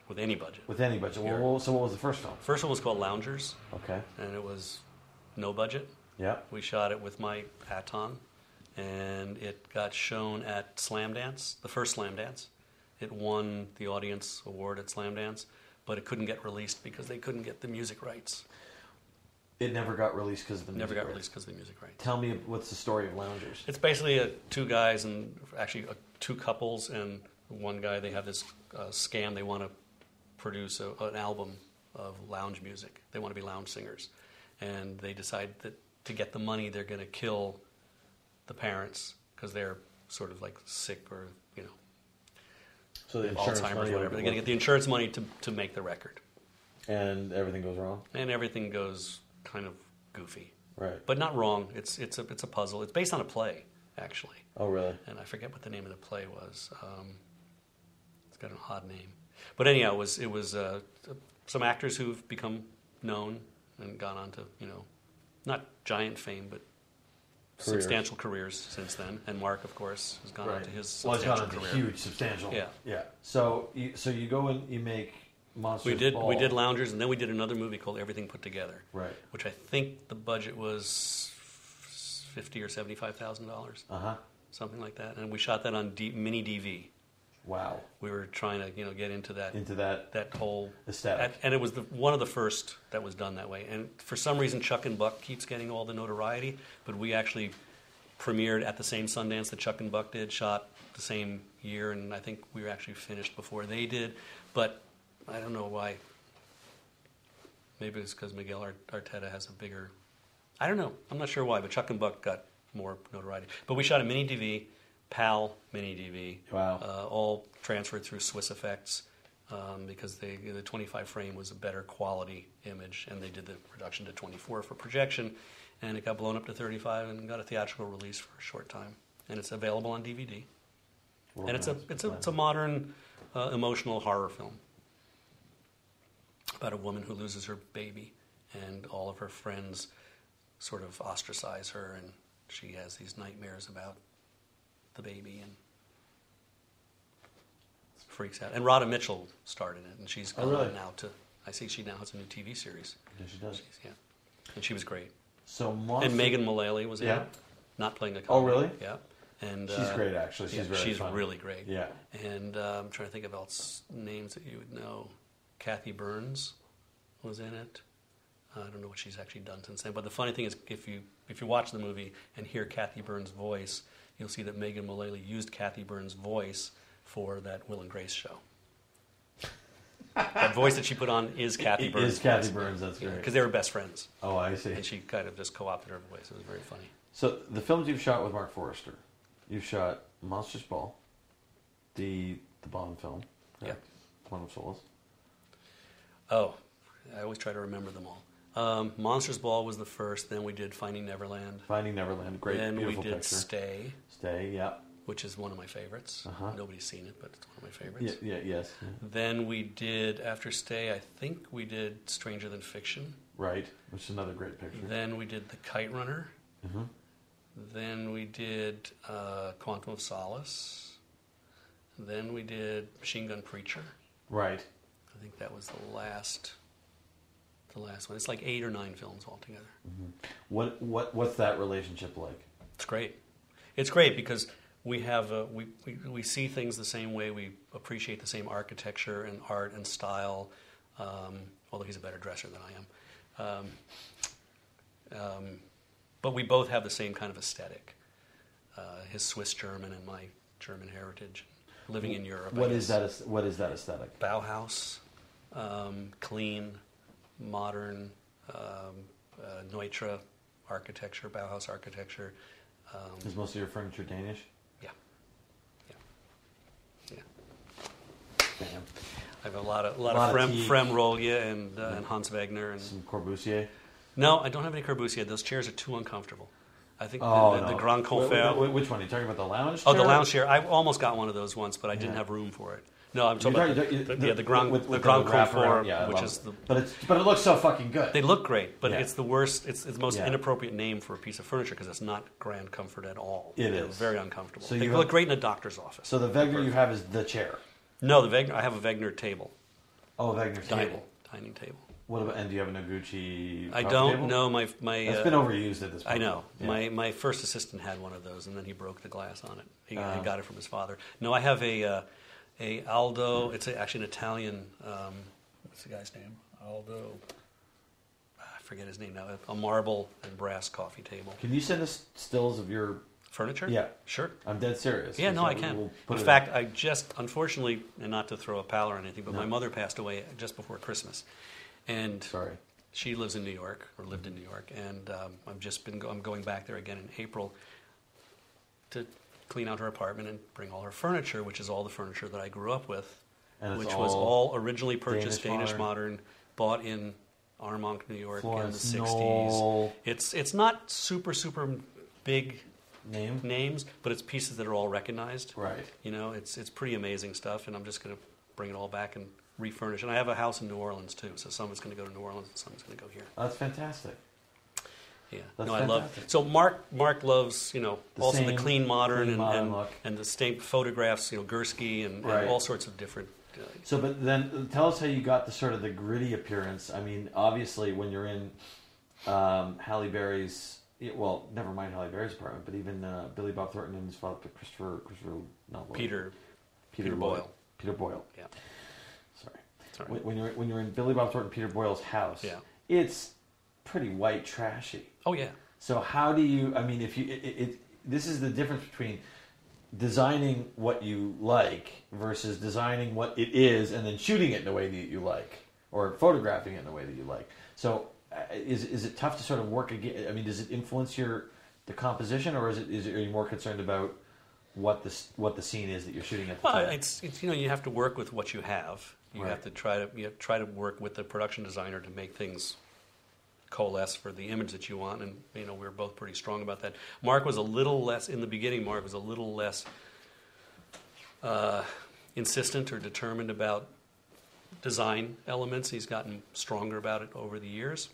with any budget. with any budget. Well, well, so what was the first film? First one was called Loungers, Okay. and it was no budget. Yeah. We shot it with my Aaton, and it got shown at Slamdance, the first Slamdance. It won the audience award at Slamdance, but it couldn't get released because they couldn't get the music rights. It never got released because of the Never music got rights. released because of the music rights. Tell me what's the story of Loungers. It's basically a, two guys and actually uh two couples and one guy. They have this uh, scam. They want to produce a, an album of lounge music. They want to be lounge singers, and they decide that to get the money, they're going to kill the parents because they're sort of like sick or you know So the Alzheimer's, whatever. They're going to get the insurance money to to make the record, and everything goes wrong. and everything goes kind of goofy, Right. but not wrong. It's it's a it's a puzzle. It's based on a play actually. Oh, really? and I forget what the name of the play was. Um, it's got an odd name. But anyhow, it was it was uh, some actors who've become known and gone on to you know, not giant fame, but Careers. substantial careers since then. And Mark, of course, has gone on to his well, it's substantial gone into career. huge, substantial. Yeah. yeah. So, you, so you go and you make monsters. We did Ball. we did Loungers, and then we did another movie called Everything Put Together, Right. which I think the budget was fifty or seventy five thousand dollars, Uh huh. something like that. And we shot that on D, mini DV. Wow. We were trying to you know get into that Into that that whole aesthetic. and, and it was the, one of the first that was done that way. And for some reason, Chuck and Buck keeps getting all the notoriety, but we actually premiered at the same Sundance that Chuck and Buck did, shot the same year, and I think we were actually finished before they did. But I don't know why. Maybe it's because Miguel Arteta has a bigger. I don't know. I'm not sure why, but Chuck and Buck got more notoriety. But we shot a mini DV, PAL mini DV. Wow. Uh, all transferred through Swiss Effects um, because they, the 25 frame was a better quality image, and they did the reduction to 24 for projection, and it got blown up to 35 and got a theatrical release for a short time, and it's available on DVD. And it's a it's a, it's a modern uh, emotional horror film about a woman who loses her baby, and all of her friends sort of ostracize her, and she has these nightmares about the baby and freaks out. And Radha Mitchell starred in it, and she's Oh, gone really? on now to. I see she now has a new TV series. Yeah, she does. She's, yeah, and she was great. So monster. And Megan Mullally was in Yeah. it, not playing a Oh, really? Yeah, and She's uh, great, actually. She's yeah, she's really great. Yeah. And uh, I'm trying to think of else names that you would know. Kathy Burns was in it. Uh, I don't know what she's actually done since then. But the funny thing is, if you if you watch the movie and hear Kathy Burns' voice, you'll see that Megan Mullally used Kathy Burns' voice for that Will and Grace show. that voice that she put on is Kathy It Burns. is Kathy Burns, that's great. Because they were best friends, Oh, I see. and she kind of just co-opted her voice. It was very funny. So the films you've shot with Marc Forster, you've shot Monsters Ball, the the Bond film, Yeah. Quantum of Solace. Oh, I always try to remember them all. Um, Monsters Ball was the first. Then we did Finding Neverland. Finding Neverland, great, then we did picture. Stay, Stay, yeah, which is one of my favorites. Uh-huh. Nobody's seen it, but it's one of my favorites. yeah, yes, yeah. Then we did after Stay. I think we did Stranger Than Fiction. right, which is another great picture. Then we did The Kite Runner. Mhm. Then we did uh, Quantum of Solace. Then we did Machine Gun Preacher. Right, I think that was the last. The last one. It's like eight or nine films altogether. what what what's that relationship like? It's great. It's great because we have a, we, we we see things the same way. We appreciate the same architecture and art and style. Um, although he's a better dresser than I am, um, um, but we both have the same kind of aesthetic. Uh, his Swiss German and my German heritage. Living in Europe. What is that? What is that aesthetic? Bauhaus, um, clean, modern, um, uh, Neutra architecture, Bauhaus architecture. Um, Is most of your furniture Danish? yeah, yeah, yeah. Damn. I have a lot of a lot, A lot of of Frem, tea. Frem and, uh, and Hans Wegner. And Some Corbusier. no, I don't have any Corbusier. Those chairs are too uncomfortable. I think Oh the, the, no. the Grand Confort. wh- wh- Which one? Are you talking about the lounge? chair? Oh, the lounge chair. I almost got one of those once, but I didn't Yeah. have room for it. No, I'm talking about the, you- the, yeah, the Grand, with- the with Grand wraparound. Confort, Yeah, which is the But it's but it looks so fucking good. They look great, but Yeah. it's the worst. It's, it's the most Yeah. inappropriate name for a piece of furniture because it's not grand comfort at all. It They're is. very uncomfortable. So they you look have- great in a doctor's office. so the Wegner you have is the chair. no, the Wegner. I have a Wegner table, Oh, Wegner dining, table. dining table. What about? And do you have a Noguchi? I don't know my my. That's uh, been overused at this point. I know. Yeah. My my first assistant had one of those, and then he broke the glass on it. He, Ah. he got it from his father. No, I have a uh, a Aldo. It's a, actually an Italian. Um, what's the guy's name? Aldo. I forget his name now. A marble and brass coffee table. Can you send us stills of your? Furniture? Yeah. Sure. I'm dead serious. Yeah, no, I can. we'll in fact, I just, unfortunately, and not to throw a pal or anything, but No. my mother passed away just before Christmas, and Sorry. she lives in New York or lived in New York, and um, I've just been go- I'm going back there again in April to clean out her apartment and bring all her furniture, which is all the furniture that I grew up with, And which was all all originally purchased Danish Danish, modern. modern, bought in Armonk, New York Florence in the Knoll. '60s. It's it's not super super big Name. names, but it's pieces that are all recognized. Right. You know, it's it's pretty amazing stuff, and I'm just going to bring it all back and refurnish. And I have a house in New Orleans too, so some of it's going to go to New Orleans and some is going to go here. That's fantastic. Yeah, That's no, I love. fantastic. So Mark Mark loves you know The also the clean modern clean and modern and, and the same photographs, you know Gursky and, Right. and all sorts of different. Uh, So, but then tell us how you got the sort of the gritty appearance. I mean, obviously, when you're in um, Halle Berry's, well, never mind Halle Berry's apartment, but even uh, Billy Bob Thornton and his father, Christopher, Christopher, not Lloyd, Peter, Peter, Peter Lloyd. Boyle. Peter Boyle. Yeah. Sorry. sorry. When, when you're when you're in Billy Bob Thornton, Peter Boyle's house, Yeah. it's pretty white trashy. Oh yeah. So how do you? I mean, if you, it, it, this is the difference between designing what you like versus designing what it is and then shooting it in a way that you like or photographing it in a way that you like. So uh, is is it tough to sort of work again? I mean, does it influence your the composition, or is it is it, are you more concerned about what the what the scene is that you're shooting at the Well, it's, it's you know you have to work with what you have. You Right. have to try to you have to try to work with the production designer to make things coalesce for the image that you want. And you know we were both pretty strong about that. Mark was a little less in the beginning. Mark was a little less uh, insistent or determined about design elements. He's gotten stronger about it over the years.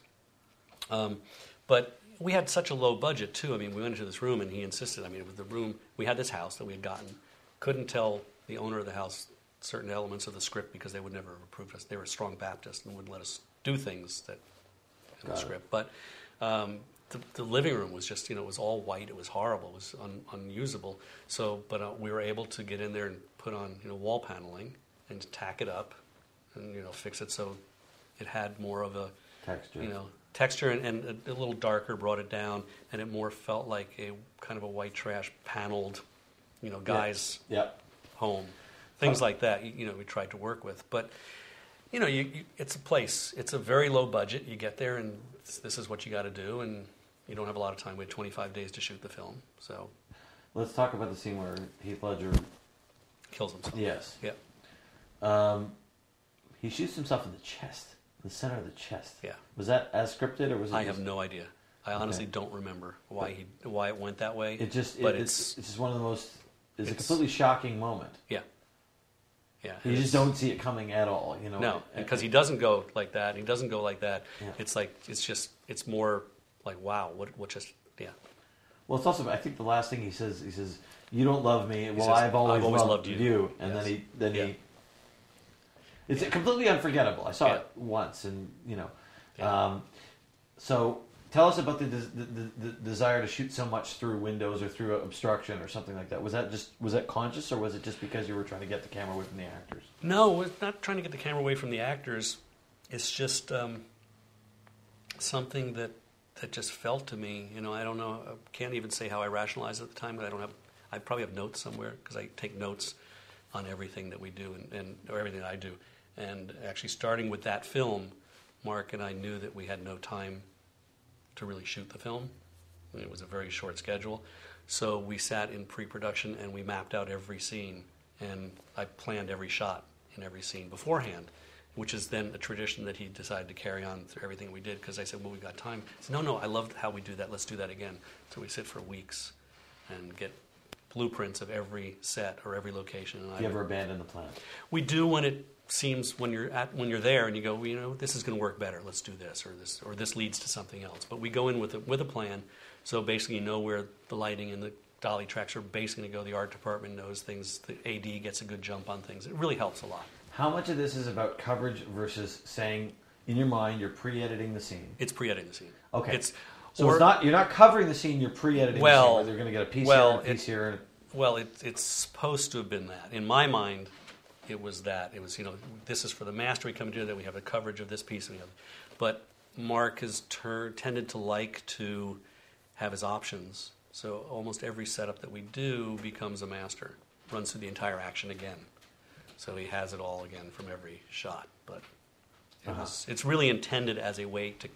Um, but we had such a low budget too. I mean, we went into this room and he insisted. I mean, with the room, we had this house that we had gotten. Couldn't tell the owner of the house certain elements of the script because they would never have approved us. They were strong Baptists and wouldn't let us do things that in Got the it. script. But um, the, the living room was just, you know, it was all white. It was horrible. It was un, unusable. So, but uh, we were able to get in there and put on, you know, wall paneling and tack it up and you know fix it so it had more of a Texture. you know texture and, and a, a little darker brought it down and it more felt like a kind of a white trash paneled you know guy's home things like that you, you know we tried to work with but you know you, you, it's a place it's a very low budget you get there and this, is what you got to do and you don't have a lot of time we had 25 days to shoot the film so Let's talk about the scene where Heath Ledger. kills himself Yes. yeah Um, he shoots himself in the chest, the center of the chest. yeah Was that as scripted, or was it? i have no idea i honestly Okay. don't remember why he why it went that way It just, but it, it's, it's, it's just one of the most. It's, a completely shocking moment. yeah yeah You just don't see it coming at all. You know. No, because he doesn't go like that. He doesn't go like that. Yeah. It's like it's just it's more like wow, what what just yeah. Well, it's also. I think the last thing he says, he says, "You don't love me. Well, says, I've always, "I've always loved, loved you." you." And Yes. then he, then Yeah. he. It's completely unforgettable. I saw Yeah. it once, and you know. Yeah. Um, so tell us about the, the, the, the desire to shoot so much through windows or through obstruction or something like that. Was that just was that conscious, or was it just because you were trying to get the camera away from the actors? No, we're not trying to get the camera away from the actors. It's just um, something that that just felt to me. You know, I don't know. I can't even say how I rationalized at the time. But I don't have. I probably have notes somewhere because I take notes on everything that we do and, and or everything I do. And actually, starting with that film, Mark and I knew that we had no time to really shoot the film. It was a very short schedule. So we sat in pre production and we mapped out every scene. And I planned every shot in every scene beforehand, which is then a tradition that he decided to carry on through everything we did. Because I said, Well, we've got time. He said, No, no, I loved how we do that. Let's do that again. So we sit for weeks and get blueprints of every set or every location. And Do you ever abandon the plan? we do when it seems when you're at when you're there and you go, well, you know, this is going to work better. Let's do this, or this, or this leads to something else. But we go in with a, with a plan. So basically, you know where the lighting and the dolly tracks are basically going to go. The art department knows things. The AD gets a good jump on things. It really helps a lot. How much of this is about coverage versus saying in your mind you're pre-editing the scene? It's pre-editing the scene. Okay. It's So or- it's not you're not covering the scene. You're pre-editing. Well, the scene where they're going to get a piece well, here, a piece it- here. And, Well, it, it's supposed to have been that. In my mind, it was that. It was, you know, this is for the master we come to do that. We have a coverage of this piece. And we have, but Mark has tur- tended to like to have his options. So almost every setup that we do becomes a master. Runs through the entire action again. So he has it all again from every shot. But it Uh-huh. was, it's really intended as a way to,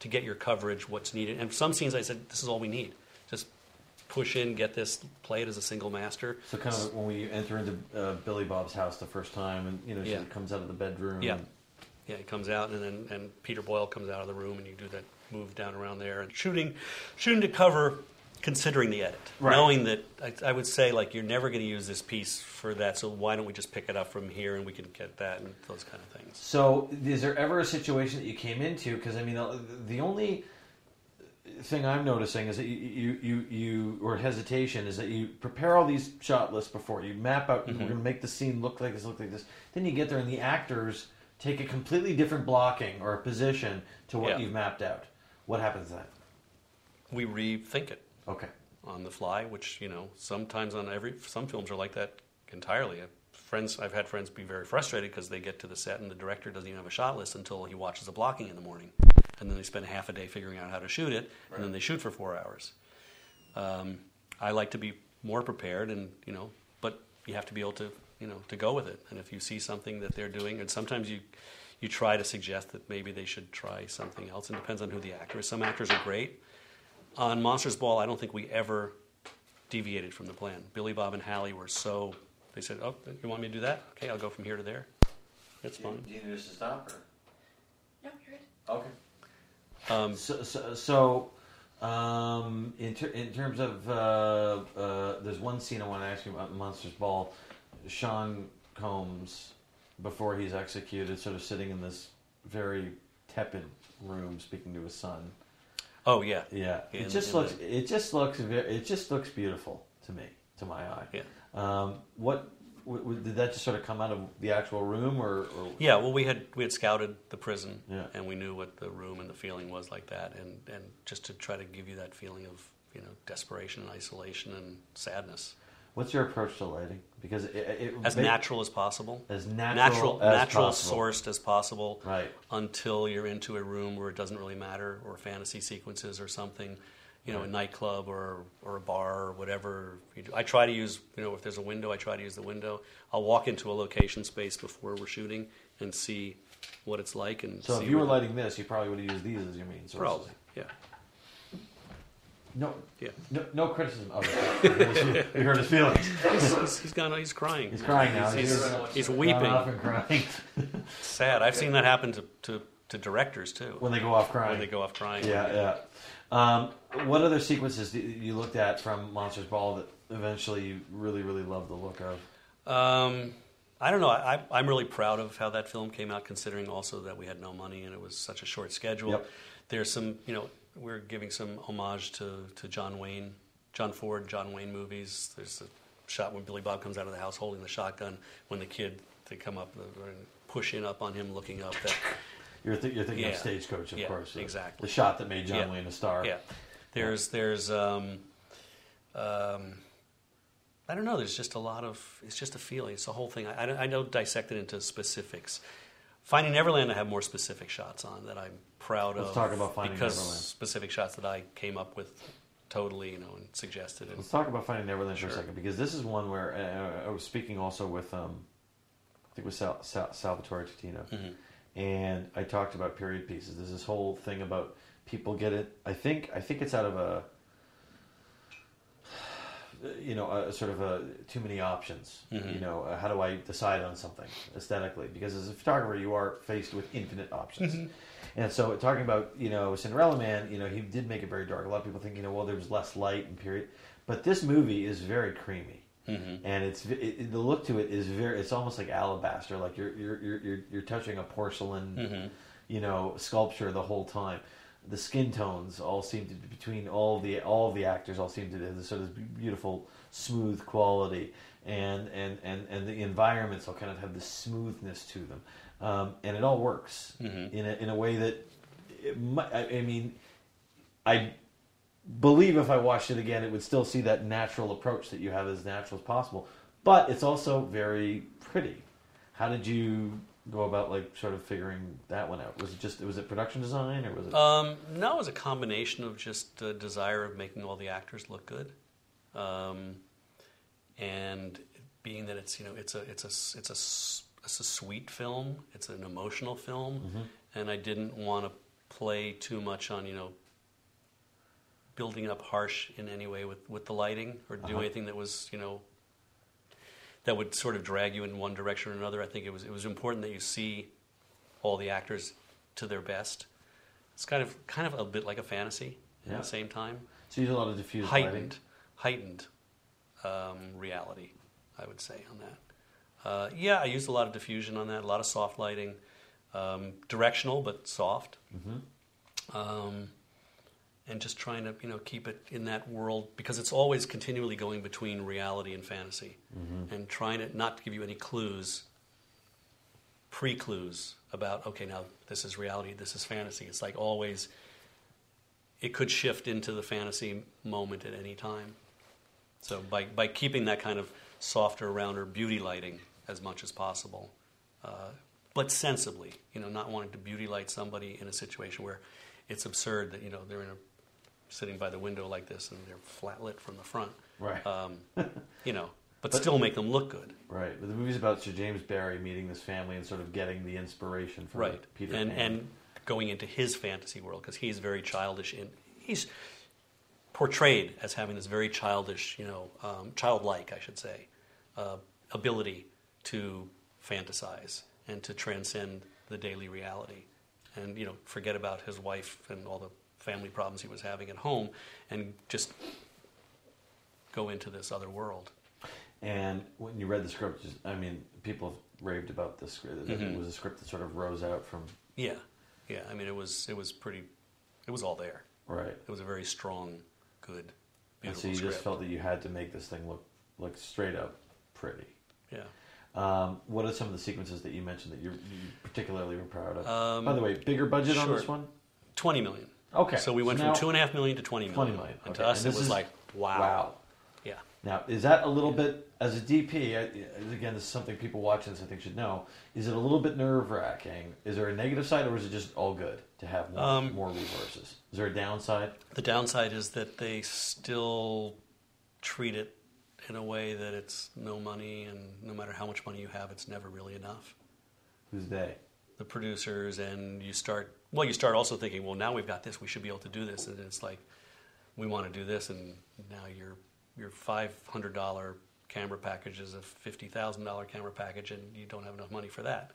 to get your coverage, what's needed. And some scenes I said, this is all we need. Push in, get this, play it as a single master. so kind of when we enter into uh, Billy Bob's house the first time, and you know she Yeah. comes out of the bedroom. Yeah. and- Yeah, he comes out, and then and Peter Boyle comes out of the room, and you do that move down around there, and shooting, shooting to cover considering the edit, Right. knowing that I, I would say like you're never going to use this piece for that, so why don't we just pick it up from here and we can get that and those kind of things. So, is there ever a situation that you came into? Because I mean, the, the only thing I'm noticing is that you, you, you, or hesitation is that you prepare all these shot lists before you map out. Mm-hmm. We're going to make the scene look like this, look like this. Then you get there, and the actors take a completely different blocking or a position to what Yeah. you've mapped out. What happens then? We rethink it Okay. on the fly, which you know sometimes on every some films are like that entirely. Friends, I've had friends be very frustrated because they get to the set and the director doesn't even have a shot list until he watches the blocking in the morning, and then they spend half a day figuring out how to shoot it, and then they shoot for four hours. Um, I like to be more prepared, and you know, but you have to be able to you know to go with it. And if you see something that they're doing, and sometimes you you try to suggest that maybe they should try something else. It depends on who the actor is. Some actors are great. On Monsters Ball, I don't think we ever deviated from the plan. Billy Bob and Halle were so. They said, "Oh, you want me to do that? Okay, I'll go from here to there. It's fine." Do you need us to stop? No, you're good. Okay. Um, So, so, so um, in, ter- in terms of, uh, uh, there's one scene I want to ask you about Monsters Ball. Sean Combs, before he's executed, sort of sitting in this very tepid room, speaking to his son. oh yeah, Yeah, In- it just looks. the- It just looks. very, It just looks beautiful to me, to my eye. yeah, Um, what w- w- did that just sort of come out of the actual room, or, or yeah. Well, we had we had scouted the prison, Yeah. and we knew what the room and the feeling was like that, and and just to try to give you that feeling of you know desperation and isolation and sadness what's your approach to lighting? Because it, it, as ba- natural as possible. as natural, natural, as natural possible. sourced as possible. Right. Until you're into a room where it doesn't really matter, or fantasy sequences or something, you know, a nightclub or or a bar or whatever. You do. I try to use, you know, if there's a window, I try to use the window. I'll walk into a location space before we're shooting and see what it's like. And So if you were lighting this, you probably would have used these as your main sources. probably, yeah, No, yeah. no, no criticism of it. [laughs] you heard his feelings. he's, he's gone. He's crying. He's crying now. He's, he's, He's- he's weeping. off and crying [laughs] Sad. I've seen that happen to, to, to directors too when they go off crying. when they go off crying. Yeah, yeah. Um, what other sequences did you looked at from Monsters Ball that eventually you really, really loved the look of? Um, I don't know. I, I'm really proud of how that film came out, considering also that we had no money and it was such a short schedule. Yep. There's some, you know, we're giving some homage to, to John Wayne, John Ford, John Wayne movies. There's a shot when Billy Bob comes out of the house holding the shotgun when the kid they come up and push in up on him, looking up. That [laughs] You're, th- you're thinking of Stagecoach, of Yeah, course. exactly. The shot that made John Yeah. Wayne a star. Yeah. There's there's um, um, I don't know. There's just a lot of it's just a feeling. It's a whole thing. I, I, don't, I don't dissect it into specifics. Finding Neverland, I have more specific shots on that I'm proud Let's of. talk about Finding because Neverland. specific shots that I came up with totally, you know, and suggested. And, Let's talk about Finding Neverland for a second because this is one where uh, I was speaking also with um, I think it was Sal- Sal- Salvatore Totino, Mhm. and I talked about period pieces. There's this whole thing about people get it. I think I think it's out of a you know a, sort of a too many options. Mhm. You know, uh, how do I decide on something aesthetically? Because as a photographer, you are faced with infinite options. And so, talking about you know Cinderella Man, you know he did make it very dark. A lot of people think you know well there was less light and period, but this movie is very creamy, Mhm. and it's it, it- the look to it is very. It's almost like alabaster, like you're you're you're you're, you're touching a porcelain, Mhm. you know, sculpture the whole time. The skin tones all seem to between all the all the actors all seem to have this sort of beautiful smooth quality, and and and and the environments all kind of have this smoothness to them, um, and it all works Mhm. in a, in a way that it might, I, I mean, I believe if I watched it again, it would still see that natural approach that you have as natural as possible. But it's also very pretty. How did you go about like sort of figuring that one out? Was it just was it production design or was it? Um, no, it was a combination of just a desire of making all the actors look good, um, and being that it's you know it's a it's a it's a it's a sweet film, it's an emotional film, Mm-hmm. and I didn't want to play too much on you know building up harsh in any way with, with the lighting or do Uh-huh. anything that was you know that would sort of drag you in one direction or another. I think it was it was important that you see all the actors to their best. It's kind of kind of a bit like a fantasy at the same time. So you use a lot of diffused heightened, heightened um, reality, I would say on that. Uh, yeah, I used a lot of diffusion on that, a lot of soft lighting, um, directional but soft, hmm um, and just trying to you know keep it in that world because it's always continually going between reality and fantasy, hmm and trying to not to give you any clues, pre clues about okay now this is reality, this is fantasy. It's like always. It could shift into the fantasy moment at any time. So by, by keeping that kind of softer, rounder beauty lighting as much as possible, uh, but sensibly, you know, not wanting to beauty light somebody in a situation where it's absurd that you know they're in a sitting by the window like this and they're flat lit from the front, Right. um, [laughs] you know, but, But- still make them look good, Right. But the movie's about Sir James Barrie meeting this family and sort of getting the inspiration from right? Peter and Pan. and going into his fantasy world because he's very childish and he's portrayed as having this very childish, you know, um, childlike, I should say, uh, ability to fantasize and to transcend the daily reality, and you know, forget about his wife and all the family problems he was having at home, and just go into this other world. And when you read the script, just, I mean, people have raved about this script. that Mhm. It was a script that sort of rose out from. Yeah, yeah. I mean, it was it was pretty, it was all there. Right. It was a very strong, good, And so you script. just felt that you had to make this thing look look straight up pretty. yeah. Um, what are some of the sequences that you mentioned that you're, you particularly were proud of? Um, By the way, bigger budget on this one? Twenty million. Okay. So we went now- from two and a half million to twenty million. 20 million, And okay. to us, And it was is- like, wow. Wow. Yeah. Now, is that a little bit, as a DP, I, again, this is something people watching this I think should know, is it a little bit nerve wracking? Is there a negative side or is it just all good to have more, Um, more resources? Is there a downside? The downside is that they still treat it in a way that it's no money, and no matter how much money you have, it's never really enough. Who's they? The producers, and you start, well, you start also thinking, well, now we've got this, we should be able to do this. And it's like, we want to do this, and now your, your $500 camera package is a $50,000 camera package, and you don't have enough money for that.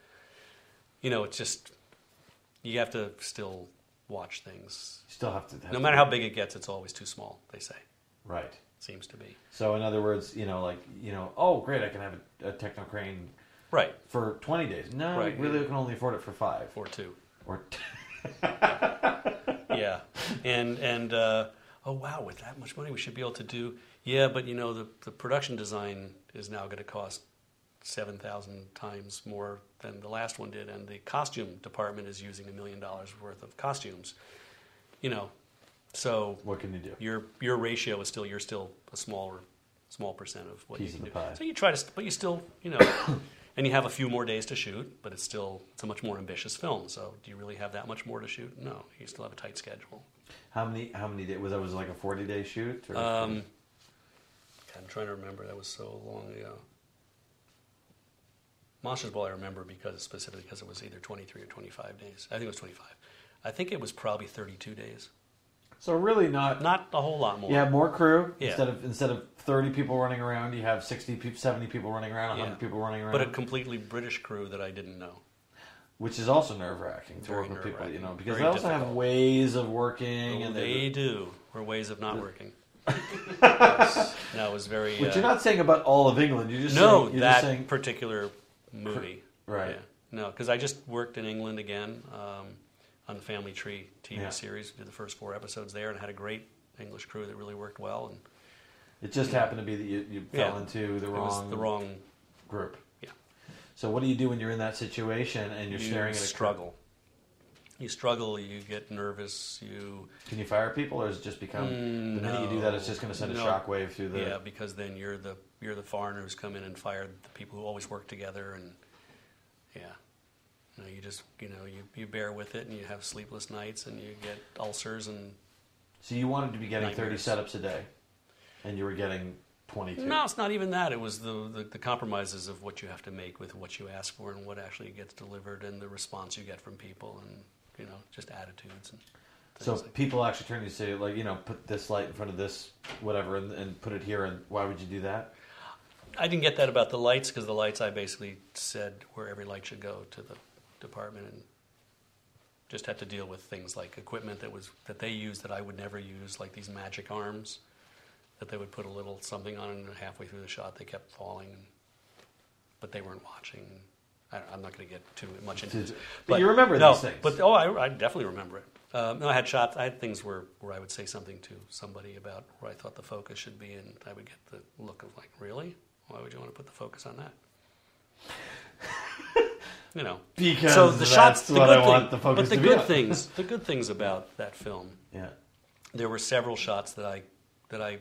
You know, it's just, you have to still watch things. You still have to. Have No to- matter how big it gets, it's always too small, they say. Right. Seems to be. So, in other words, you know, like, you know, oh, great, I can have a, a Technocrane Right, for 20 days. No, Right. really, I can only afford it for five. or two. Or [laughs] [laughs] yeah, and and uh, oh wow, with that much money, we should be able to do. Yeah, but you know the the production design is now going to cost seven thousand times more than the last one did, and the costume department is using a million dollars worth of costumes. You know, so what can you do? your your ratio is still you're still a smaller small percent of what Piece you can do. pie. So you try to, but you still you know, and you have a few more days to shoot, but it's still it's a much more ambitious film. So do you really have that much more to shoot? No, you still have a tight schedule. How many, how many days? Was that was it like a 40 day shoot? Or Um, I'm trying to remember. That was so long ago. Monsters Ball I remember because specifically because it was either 23 or 25 days. I think it was 25. I think it was probably 32 days. So, really not. Not a whole lot more. You have more crew Yeah. instead of instead of thirty people running around. You have sixty, people, seventy people running around, hundred Yeah. people running around, But a completely British crew that I didn't know. which is also nerve wracking to work with people. You know, because Very they also have ways of working, and they do. Or ways of not working. yes. No, it was very. Which uh, you're not saying about all of England. You're just no, saying, you're that just saying particular movie. right. Yeah. No, because I just worked in England again um, on the Family Tree TV Yeah. series. Did the first four episodes there, and had a great English crew that really worked well. And It just happened to be that you, you Yeah. fell into the it wrong, was the wrong. group. Yeah. So what do you do when you're in that situation and you're you staring at a struggle. You struggle. You get nervous. You Can you fire people, or has it just become Mm, the minute you do that, it's just going to send a No. shockwave through the? yeah, because then you're the you're the foreigner who's come in and fired the people who always work together, and yeah, you know, you just you know you, you bear with it, and you have sleepless nights, and you get ulcers, and So you wanted to be getting Nightmares. 30 setups a day, and you were getting 22. No, it's not even that. It was the, the, the compromises of what you have to make with what you ask for and what actually gets delivered and the response you get from people and, you know, just attitudes and So like people actually turn to you and say, like, you know, put this light in front of this, whatever, and, and put it here. And why would you do that? I didn't get that about the lights because the lights I basically said where every light should go to the department and just had to deal with things like equipment that was that they used that I would never use, like these magic arms that they would put a little something on, and halfway through the shot they kept falling, but they weren't watching. I, I'm not going to get too much into it. but you remember no, these things. But oh, I, I definitely remember it. Um, no, I had shots. I had things where, where I would say something to somebody about where I thought the focus should be, and I would get the look of like, really? Why would you want to put the focus on that? [laughs] you know, Because so the shots. The good thing, the but the good things, the good things about that film Yeah. there were several shots that I that I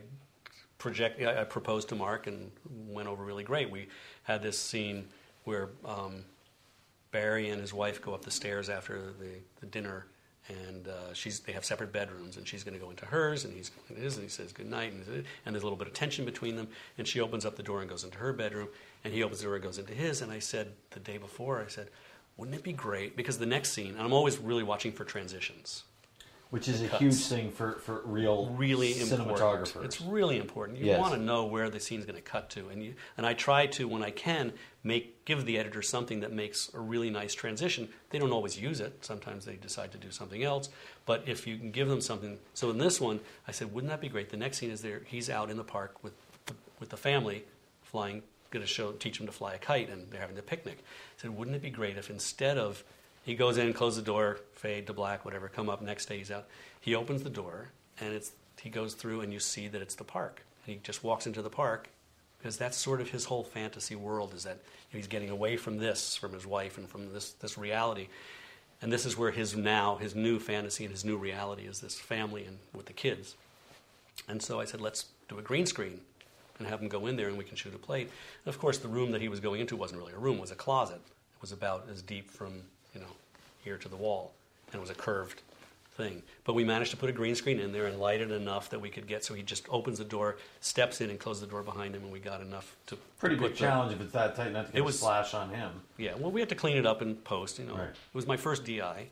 project I, I proposed to Mark and went over really great. We had this scene where um, Barrie and his wife go up the stairs after the, the dinner, and uh, she's they have separate bedrooms, and she's going to go into hers, and he's going into his, and he says good night, and, and there's a little bit of tension between them, and she opens up the door and goes into her bedroom, and he opens the door and goes into his, and I said the day before, I said. Wouldn't it be great? Because the next scene, and I'm always really watching for transitions Which is a cuts. huge thing for, for real really important. cinematographers. It's really important. You Yes. want to know where the scene's going to cut to, and you and I try to when I can make give the editor something that makes a really nice transition. They don't always use it. Sometimes they decide to do something else. But if you can give them something, so in this one, I said, wouldn't that be great? The next scene is there. He's out in the park with with the family flying. Going to show teach him to fly a kite, and they're having a picnic. I said, wouldn't it be great if instead of he goes in, closes the door, fade to black, whatever, come up, next day he's out. He opens the door, and it's, he goes through, and you see that it's the park. And he just walks into the park, because that's sort of his whole fantasy world, is that he's getting away from this, from his wife, and from this, this reality. And this is where his now, his new fantasy and his new reality is this family and with the kids. And so I said, let's do a green screen and have him go in there and we can shoot a plate. And of course, the room that he was going into wasn't really a room, it was a closet. It was about as deep from, you know, here to the wall. And it was a curved thing. But we managed to put a green screen in there and light it enough that we could get, so he just opens the door, steps in and closes the door behind him, and we got enough to Pretty big the- challenge if it's that tight not to get It was- a splash on him. yeah, well, we had to clean it up in post, you know. Right. It was my first DI. It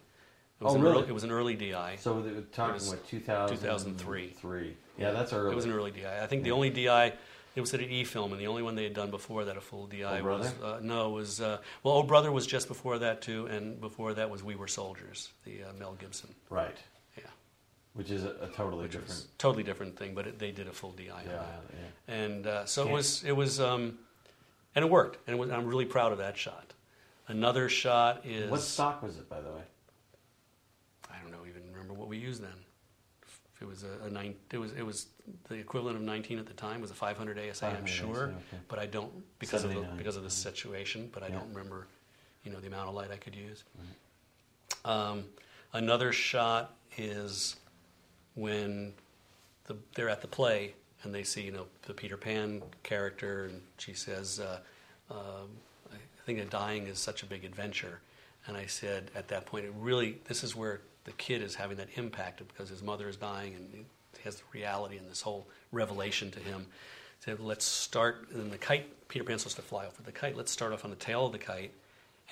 oh, was Oh, an really? Early, it was an early DI. So we're talking was what 2000, 2003. Three. Yeah, that's early. It was an early DI. I think the only DI it was at an E film, and the only one they had done before that a full DI Oh, was uh, no was uh, well, Oh Brother was just before that too, and before that was We Were Soldiers, the uh, Mel Gibson. right, Yeah, which is a, a totally which different. totally different thing, but it, they did a full DI on that, yeah. and uh, so it was it was um, and it worked, and it was, I'm really proud of that shot. Another shot is What stock was it, by the way? I don't know even remember what we used then. It was a, a nine. It was it was the equivalent of 19 at the time. It was a 500 ASA, I'm 500 sure, ASA, okay. but I don't because of the, because of the situation. But I Yeah. don't remember, you know, the amount of light I could use. Um, another shot is when the, they're at the play and they see, you know, the Peter Pan character, and she says, uh, um, "I think that dying is such a big adventure." And I said at that point, it really, this is where the kid is having that impact because his mother is dying and he has the reality and this whole revelation to him. Said, let's start, and the kite, Peter Pan's supposed to fly off with the kite. Let's start off on the tail of the kite,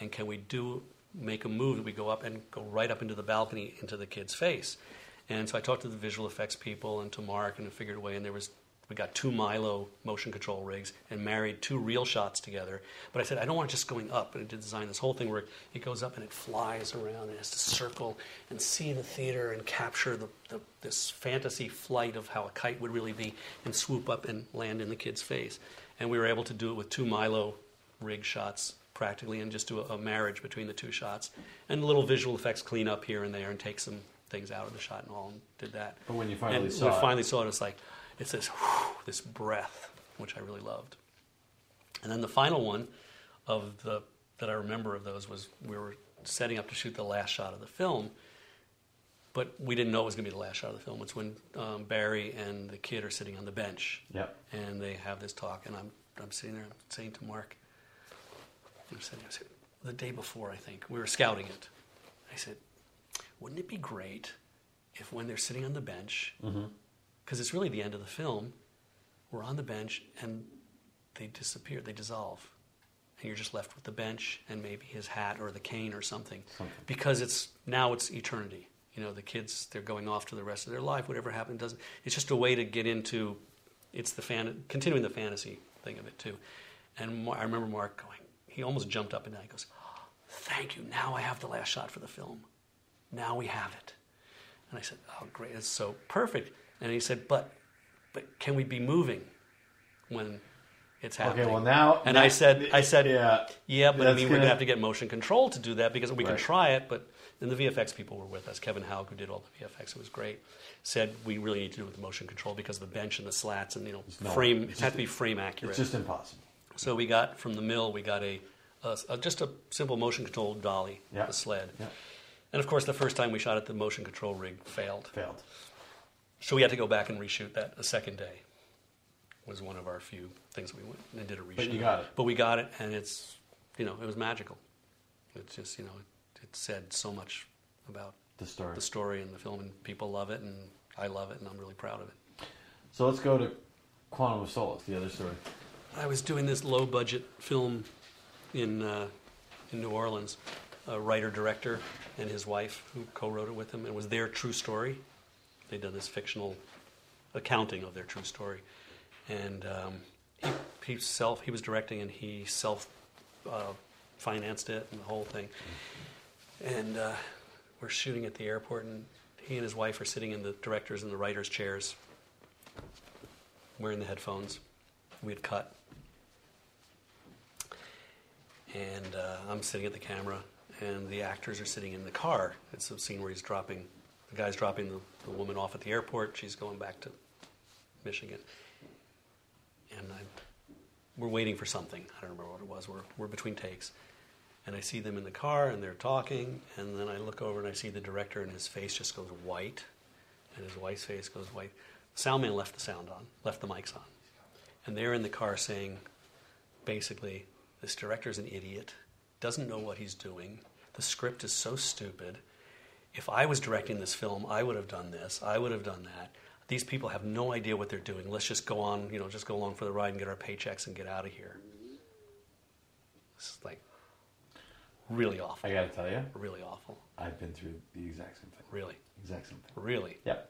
and can we do, make a move that we go up and go right up into the balcony into the kid's face? And so I talked to the visual effects people and to Mark and figured a way, and there was we got two Milo motion control rigs and married two real shots together. But I said, I don't want it just going up. And I did design this whole thing where it goes up and it flies around and it has to circle and see the theater and capture the, the, this fantasy flight of how a kite would really be and swoop up and land in the kid's face. And we were able to do it with two Milo rig shots practically and just do a, a marriage between the two shots. And little visual effects clean up here and there and take some things out of the shot and all and did that. But when you finally and saw we it- finally saw it, it's like it's this whew, this breath, which I really loved. And then the final one of the that I remember of those was we were setting up to shoot the last shot of the film, but we didn't know it was going to be the last shot of the film. It's when um, Barrie and the kid are sitting on the bench, Yep. and they have this talk, and I'm I'm sitting there, I'm saying to Mark, I'm sitting, I said, the day before, I think we were scouting it. I said, wouldn't it be great if when they're sitting on the bench, because it's really the end of the film, we're on the bench and they disappear, they dissolve, and you're just left with the bench and maybe his hat or the cane or something, Something. because it's now it's eternity. You know, the kids they're going off to the rest of their life. Whatever happened doesn't. It's just a way to get into. It's the fan, continuing the fantasy thing of it too. And I remember Mark going. He almost jumped up and down. He goes, "Thank you. Now I have the last shot for the film." now we have it. And I said, oh, great, it's so perfect. And he said, but, but can we be moving when it's happening? Okay, well now, And now- I said, I said, yeah, yeah, but I mean, we're gonna- gonna have to get motion control to do that because we can try it. But then the VFX people were with us. Kevin Haug, who did all the VFX, it was great. Said we really need to do it with motion control because of the bench and the slats and you know no- frame. It had to be frame accurate. it's just impossible. So we got from the mill, we got a, a, a- just a simple motion control dolly, Yeah. a sled. Yeah, And of course, the first time we shot it, the motion control rig failed. failed. So we had to go back and reshoot that a second day. Was one of our few things we went and did a reshoot. But you got it. But we got it, and it's you know it was magical. It's just you know it, it said so much about The story. the story and the film, and people love it, and I love it, and I'm really proud of it. So let's go to Quantum of Solace, the other story. I was doing this low budget film in uh, in New Orleans. A writer director and his wife who co-wrote it with him. It was their true story. They'd done this fictional accounting of their true story, and um, he, he self he was directing and he self uh, financed it and the whole thing. And uh, we're shooting at the airport, and he and his wife are sitting in the directors and the writers' chairs, wearing the headphones. We had cut. And uh, I'm sitting at the camera, and the actors are sitting in the car. It's a scene where he's dropping, the guy's dropping the, the woman off at the airport. She's going back to Michigan. And I, we're waiting for something. I don't remember what it was. We're, we're between takes. And I see them in the car, and they're talking. And then I look over and I see the director, and his face just goes white. And his wife's face goes white. The Sound man left the sound on, left the mics on. And they're in the car saying, basically, this director's an idiot, doesn't know what he's doing. The script is so stupid. If I was directing this film, I would have done this. I would have done that. These people have no idea what they're doing. Let's just go on, you know, just go along for the ride and get our paychecks and get out of here. This is like really awful. I got to tell you, Really awful. I've been through the exact same thing. Really. Exact same thing. Really. Yep.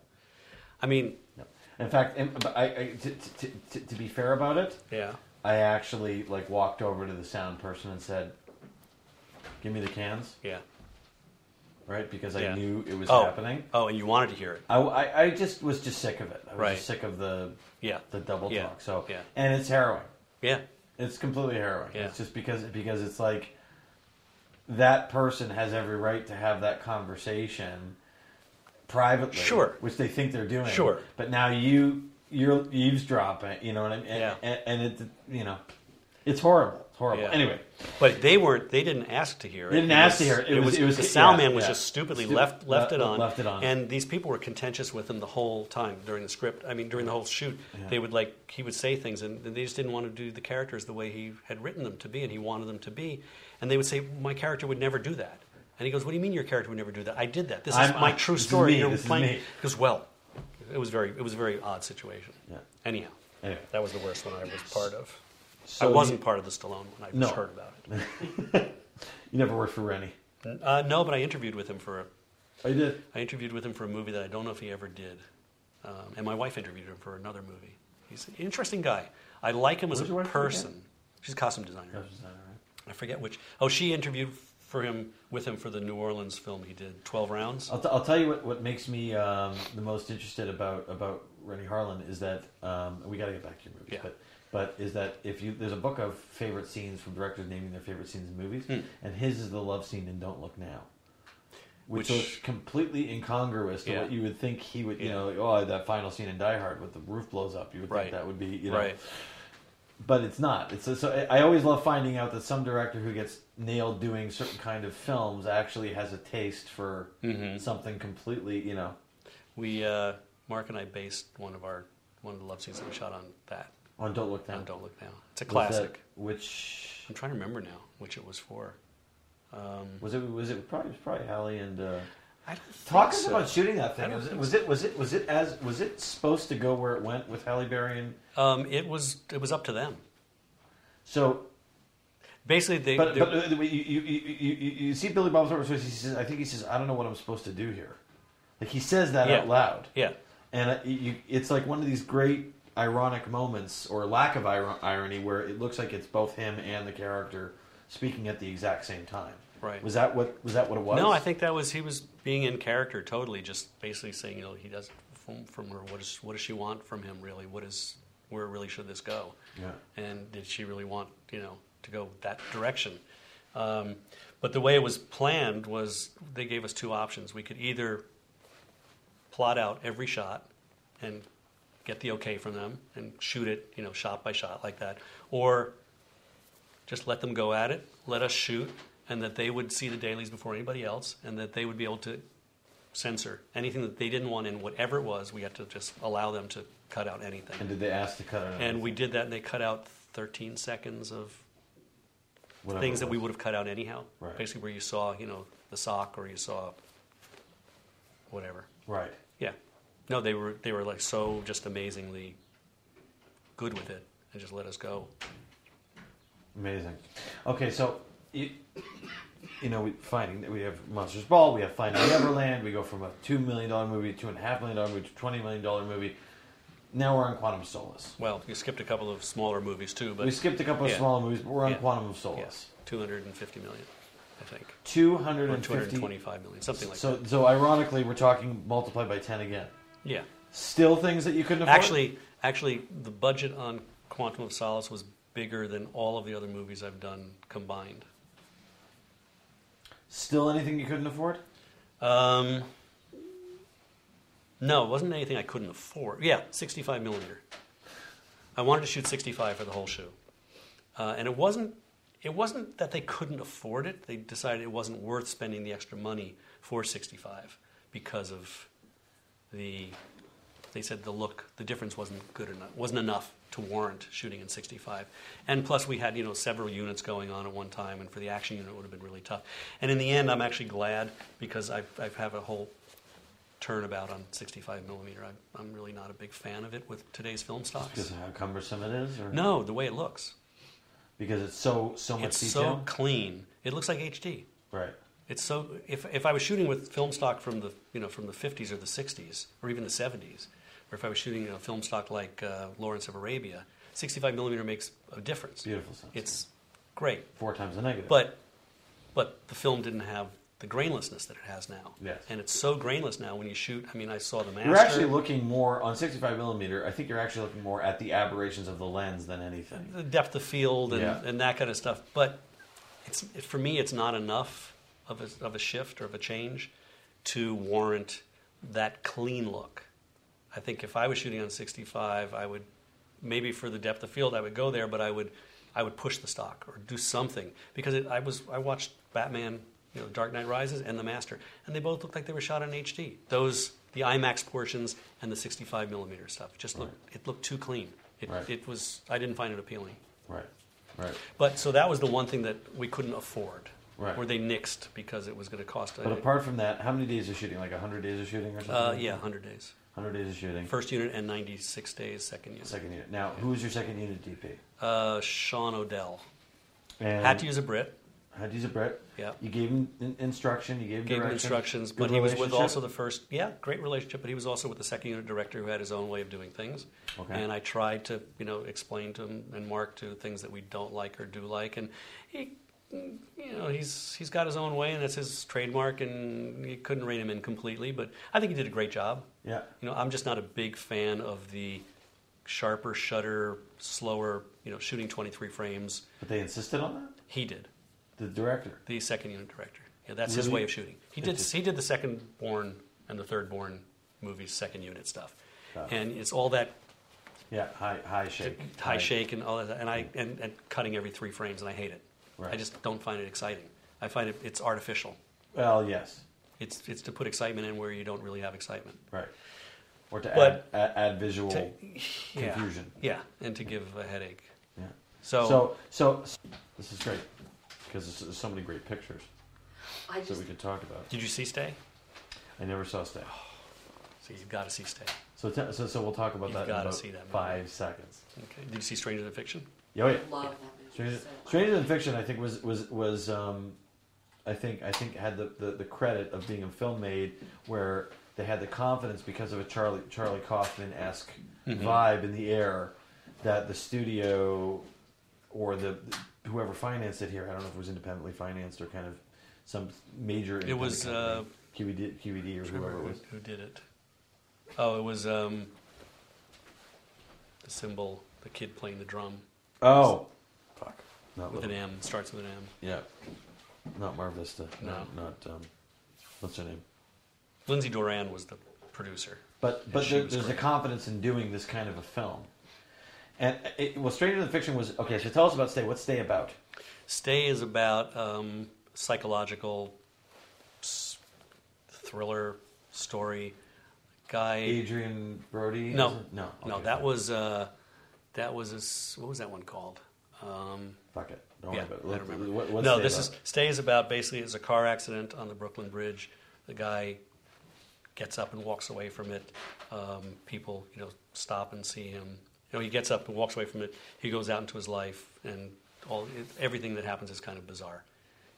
I mean, yep. In fact, I, I, to, to, to, to be fair about it, yeah. I actually like walked over to the sound person and said, "Give me the cans," Yeah. Right? Because Yeah. I knew it was Oh. happening. Oh, and you wanted to hear it. I, I, I just was just sick of it. I was Right. just sick of the Yeah. the double Yeah. talk. So Yeah. and it's harrowing. Yeah. It's completely harrowing. Yeah. It's just because because it's like that person has every right to have that conversation privately, Sure. which they think they're doing. Sure. but now you you're eavesdropping. You know what I mean? And, Yeah. and, and it you know it's horrible. It's horrible. Yeah. Anyway, But they weren't. They didn't ask to hear it. They didn't It ask was- to hear it. It It was- it was- the yeah, sound man was yeah. just stupidly Stu- left left it on. left it on. And these people were contentious with him the whole time during the script. I mean, during the whole shoot, Yeah. they would like he would say things, and they just didn't want to do the characters the way he had written them to be, and he wanted them to be. And they would say, "My character would never do that." And he goes, "What do you mean your character would never do that? I did that. This is I'm- my I- true is story. You're is playing." He goes, "Well." It was very. It was a very odd situation. Yeah. Anyhow, anyway. that was the worst one I was part of. So I wasn't you- part of the Stallone when I No. just heard about it. [laughs] You never worked for Renny. Uh, no, but I interviewed with him for a, Oh, did. I interviewed with him for a movie that I don't know if he ever did, um, and my wife interviewed him for another movie. He's an interesting guy. I like him as Who's a your wife person. She's a costume designer. Costume designer, right? I forget which. Oh, she interviewed for him with him for the New Orleans film he did, Twelve Rounds. I'll, t- I'll tell you what, what makes me um, the most interested about about Renny Harlin is that um, we got to get back to your movies, Yeah. but but is that if you there's a book of favorite scenes from directors naming their favorite scenes in movies, Hmm. and his is the love scene in Don't Look Now, which, Which- looks completely incongruous to Yeah. what you would think he would. You Yeah. know, like, oh, that final scene in Die Hard with the roof blows up. You would Right. think that would be you know. Right. But it's not. It's so I always love finding out that some director who gets nailed doing certain kind of films actually has a taste for Mhm. something completely, you know, We uh, Marc and I based one of our one of the love scenes that we shot on that. On Don't Look Down. On Don't Look Now. It's a classic. that- which I'm trying to remember now which it was for. Um, was it? Was it probably? It was probably Halle and. Uh, I don't Talk so. about shooting that thing. Was it, was it? Was it? Was it as? Was it supposed to go where it went with Halle Berry and? Um, it was it was up to them. So, Basically, they, but, but uh, you, you, you, you, you see Billy Bob Thornton. He says, "I think he says, I don't know what I'm supposed to do here." Like he says that Yeah. out loud, yeah, and uh, you, it's like one of these great ironic moments or lack of ir- irony where it looks like it's both him and the character speaking at the exact same time. Right. Was that what was that what it was? No, I think that was he was being in character totally, just basically saying, you know, he does from, from her. What does what does she want from him really? What is where really should this go? Yeah. And did she really want you know to go that direction? Um, but the way it was planned was they gave us two options. We could either plot out every shot and get the okay from them and shoot it, you know, shot by shot like that, or just let them go at it, let us shoot, and that they would see the dailies before anybody else, and that they would be able to censor anything that they didn't want in, whatever it was. We had to just allow them to cut out anything. And did they ask to cut it? out? And we did that, and they cut out 13 seconds of Whatever things that we would have cut out anyhow. Right. Basically, where you saw, you know, the sock or you saw whatever. Right. Yeah. No, they were they were like so just amazingly good with it and just let us go. Amazing. Okay, so you, you know, we finding we have Monsters Ball, we have Finding Neverland. We go from a two million dollar movie, two and a half million dollar movie, to twenty million dollar movie. Now we're on Quantum of Solace. Well, you skipped a couple of smaller movies too, but we skipped a couple of smaller movies, but we're on Yeah. Quantum of yeah, Solace. 250 million, I think. Two hundred Or 225 million, something like So, that. so ironically, we're talking multiplied by ten again. Yeah. Still things that you couldn't afford. Actually, actually, the budget on Quantum of Solace was bigger than all of the other movies I've done combined. still anything you couldn't afford. Um, no, it wasn't anything I couldn't afford. Yeah, 65 millimeter. I wanted to shoot 65 for the whole show, uh, and it wasn't. It wasn't that they couldn't afford it. They decided it wasn't worth spending the extra money for 65 because of the. They said the look, the difference wasn't good enough, wasn't enough to warrant shooting in 65. And plus, we had you know several units going on at one time, and for the action unit, it would have been really tough. And in the end, I'm actually glad because I've, I've have a whole turnabout on 65 millimeter. I'm, I'm really not a big fan of it with today's film Because stocks. of how cumbersome it is, or No, the way it looks, because it's so so much it's detail. so clean. It looks like HD. right. It's so if, if I was shooting with film stock from the you know from the 50s or the 60s or even the 70s, or if I was shooting a film stock like uh, Lawrence of Arabia, 65 millimeter makes a difference. Beautiful sense. It's great, four times the negative. but but the film didn't have the grainlessness that it has now. Yes. And it's so grainless now when you shoot. I mean, I saw the master. You're actually looking more on 65 millimeter. I think you're actually looking more at the aberrations of the lens than anything. the depth of field and, Yeah. and that kind of stuff. But it's it, for me, it's not enough of a, of a shift or of a change to warrant that clean look. I think if I was shooting on 65, I would maybe for the depth of field I would go there, but I would I would push the stock or do something because it, I was I watched Batman, you know, Dark Knight Rises and The Master, and they both looked like they were shot in HD. Those the IMAX portions and the 65 millimeter stuff just looked it looked too clean. It, Right. it was I didn't find it appealing. Right. Right. But so that was the one thing that we couldn't afford, Right. or they nixed because it was going to cost. But apart from that, how many days of shooting? Like 100 days of shooting or something? uh, yeah, 100 days. 100 days of shooting. First unit and 96 days second unit. Second unit. Now, who's your second unit DP? Uh, Sean Odell And had to use a Brit. Had to use a Brit. Yeah. You gave him in- instruction. You gave him Gave him direction. instructions, Good but he was with relationship? also the first. Yeah, great relationship. But he was also with the second unit director who had his own way of doing things. Okay. And I tried to, you know, explain to him and Marc to things that we don't like or do like, and he, you know, he's he's got his own way, and that's his trademark, and you couldn't rein him in completely. But I think he did a great job. Yeah. You know, I'm just not a big fan of the sharper shutter, slower, you know, shooting 23 frames. But they insisted on that. He did, The director. the second unit director. Yeah, that's his way of shooting. He did he did the second Bourne and the third Bourne movies, second unit stuff. Oh. And it's all that Yeah. High high shake. high shake and all that, and I and, and cutting every three frames, and I hate it. Right. I just don't find it exciting. I find it it's artificial. Well, yes. It's it's to put excitement in where you don't really have excitement. Right. Or to But- add, add add visual To- yeah. confusion. Yeah, and to give a headache. Yeah. So, So, so this is great because there's so many great pictures I that just we could talk about. did you see Stay? I never saw Stay. Oh, so you've got to see Stay. So, t- so, so we'll talk about You've that in gotta about see that five seconds. Okay. Did you see Stranger Than Fiction? Oh yeah. love that movie. Stranger, so. Stranger Than Fiction, I think was was was um, I think I think had the, the, the credit of being a film made where they had the confidence because of a Charlie Charlie Kaufman esque Mhm. vibe in the air that the studio or the whoever financed it here I don't know if it was independently financed or kind of some major. It was independent company. QED, QED or whoever it was. who did it? Oh, it was um, the symbol, the kid playing the drum Oh. Not with an M. Starts with an M. Yeah, not Mar Vista. No. Not, not um, what's her name? Lindsay Doran was the producer. But but there, there's a confidence in doing this kind of a film. And it, well, Straight into the Fiction was okay. So tell us about Stay. What's Stay about? Stay is about um, psychological thriller story. Guy. Adrien Brody? No. is it? no, no, that was uh, that was a what was that one called? Um, Fuck it. Don't yeah, worry about it. I don't remember. What, what's no, this about? is Stay is about basically it's a car accident on the Brooklyn Bridge. The guy gets up and walks away from it. Um, people, you know, stop and see him. You know, he gets up and walks away from it. He goes out into his life, and all everything that happens is kind of bizarre.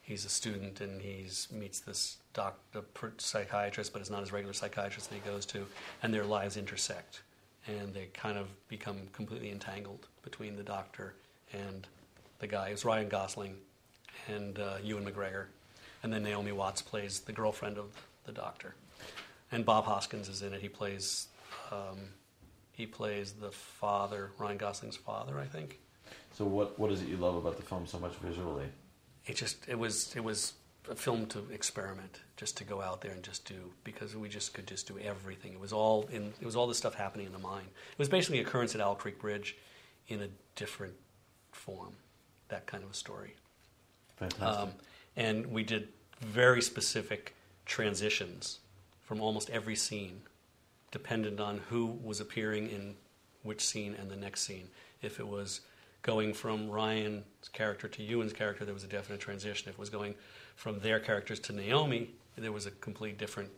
He's a student, and he meets this doc, the pr- psychiatrist, but it's not his regular psychiatrist that he goes to, and their lives intersect, and they kind of become completely entangled between the doctor and the guy. is Ryan Gosling and uh, Ewan McGregor, and then Naomi Watts plays the girlfriend of the doctor, and Bob Hoskins is in it. He plays um, he plays the father, Ryan Gosling's father, I think. So what what is it you love about the film so much visually? It just it was it was a film to experiment, just to go out there and just do because we just could just do everything. It was all in it was all this stuff happening in the mind. It was basically a occurrence at Owl Creek Bridge in a different form, that kind of a story. Fantastic. Um, and we did very specific transitions from almost every scene, dependent on who was appearing in which scene and the next scene. If it was going from Ryan's character to Ewan's character, there was a definite transition. If it was going from their characters to Naomi, there was a complete different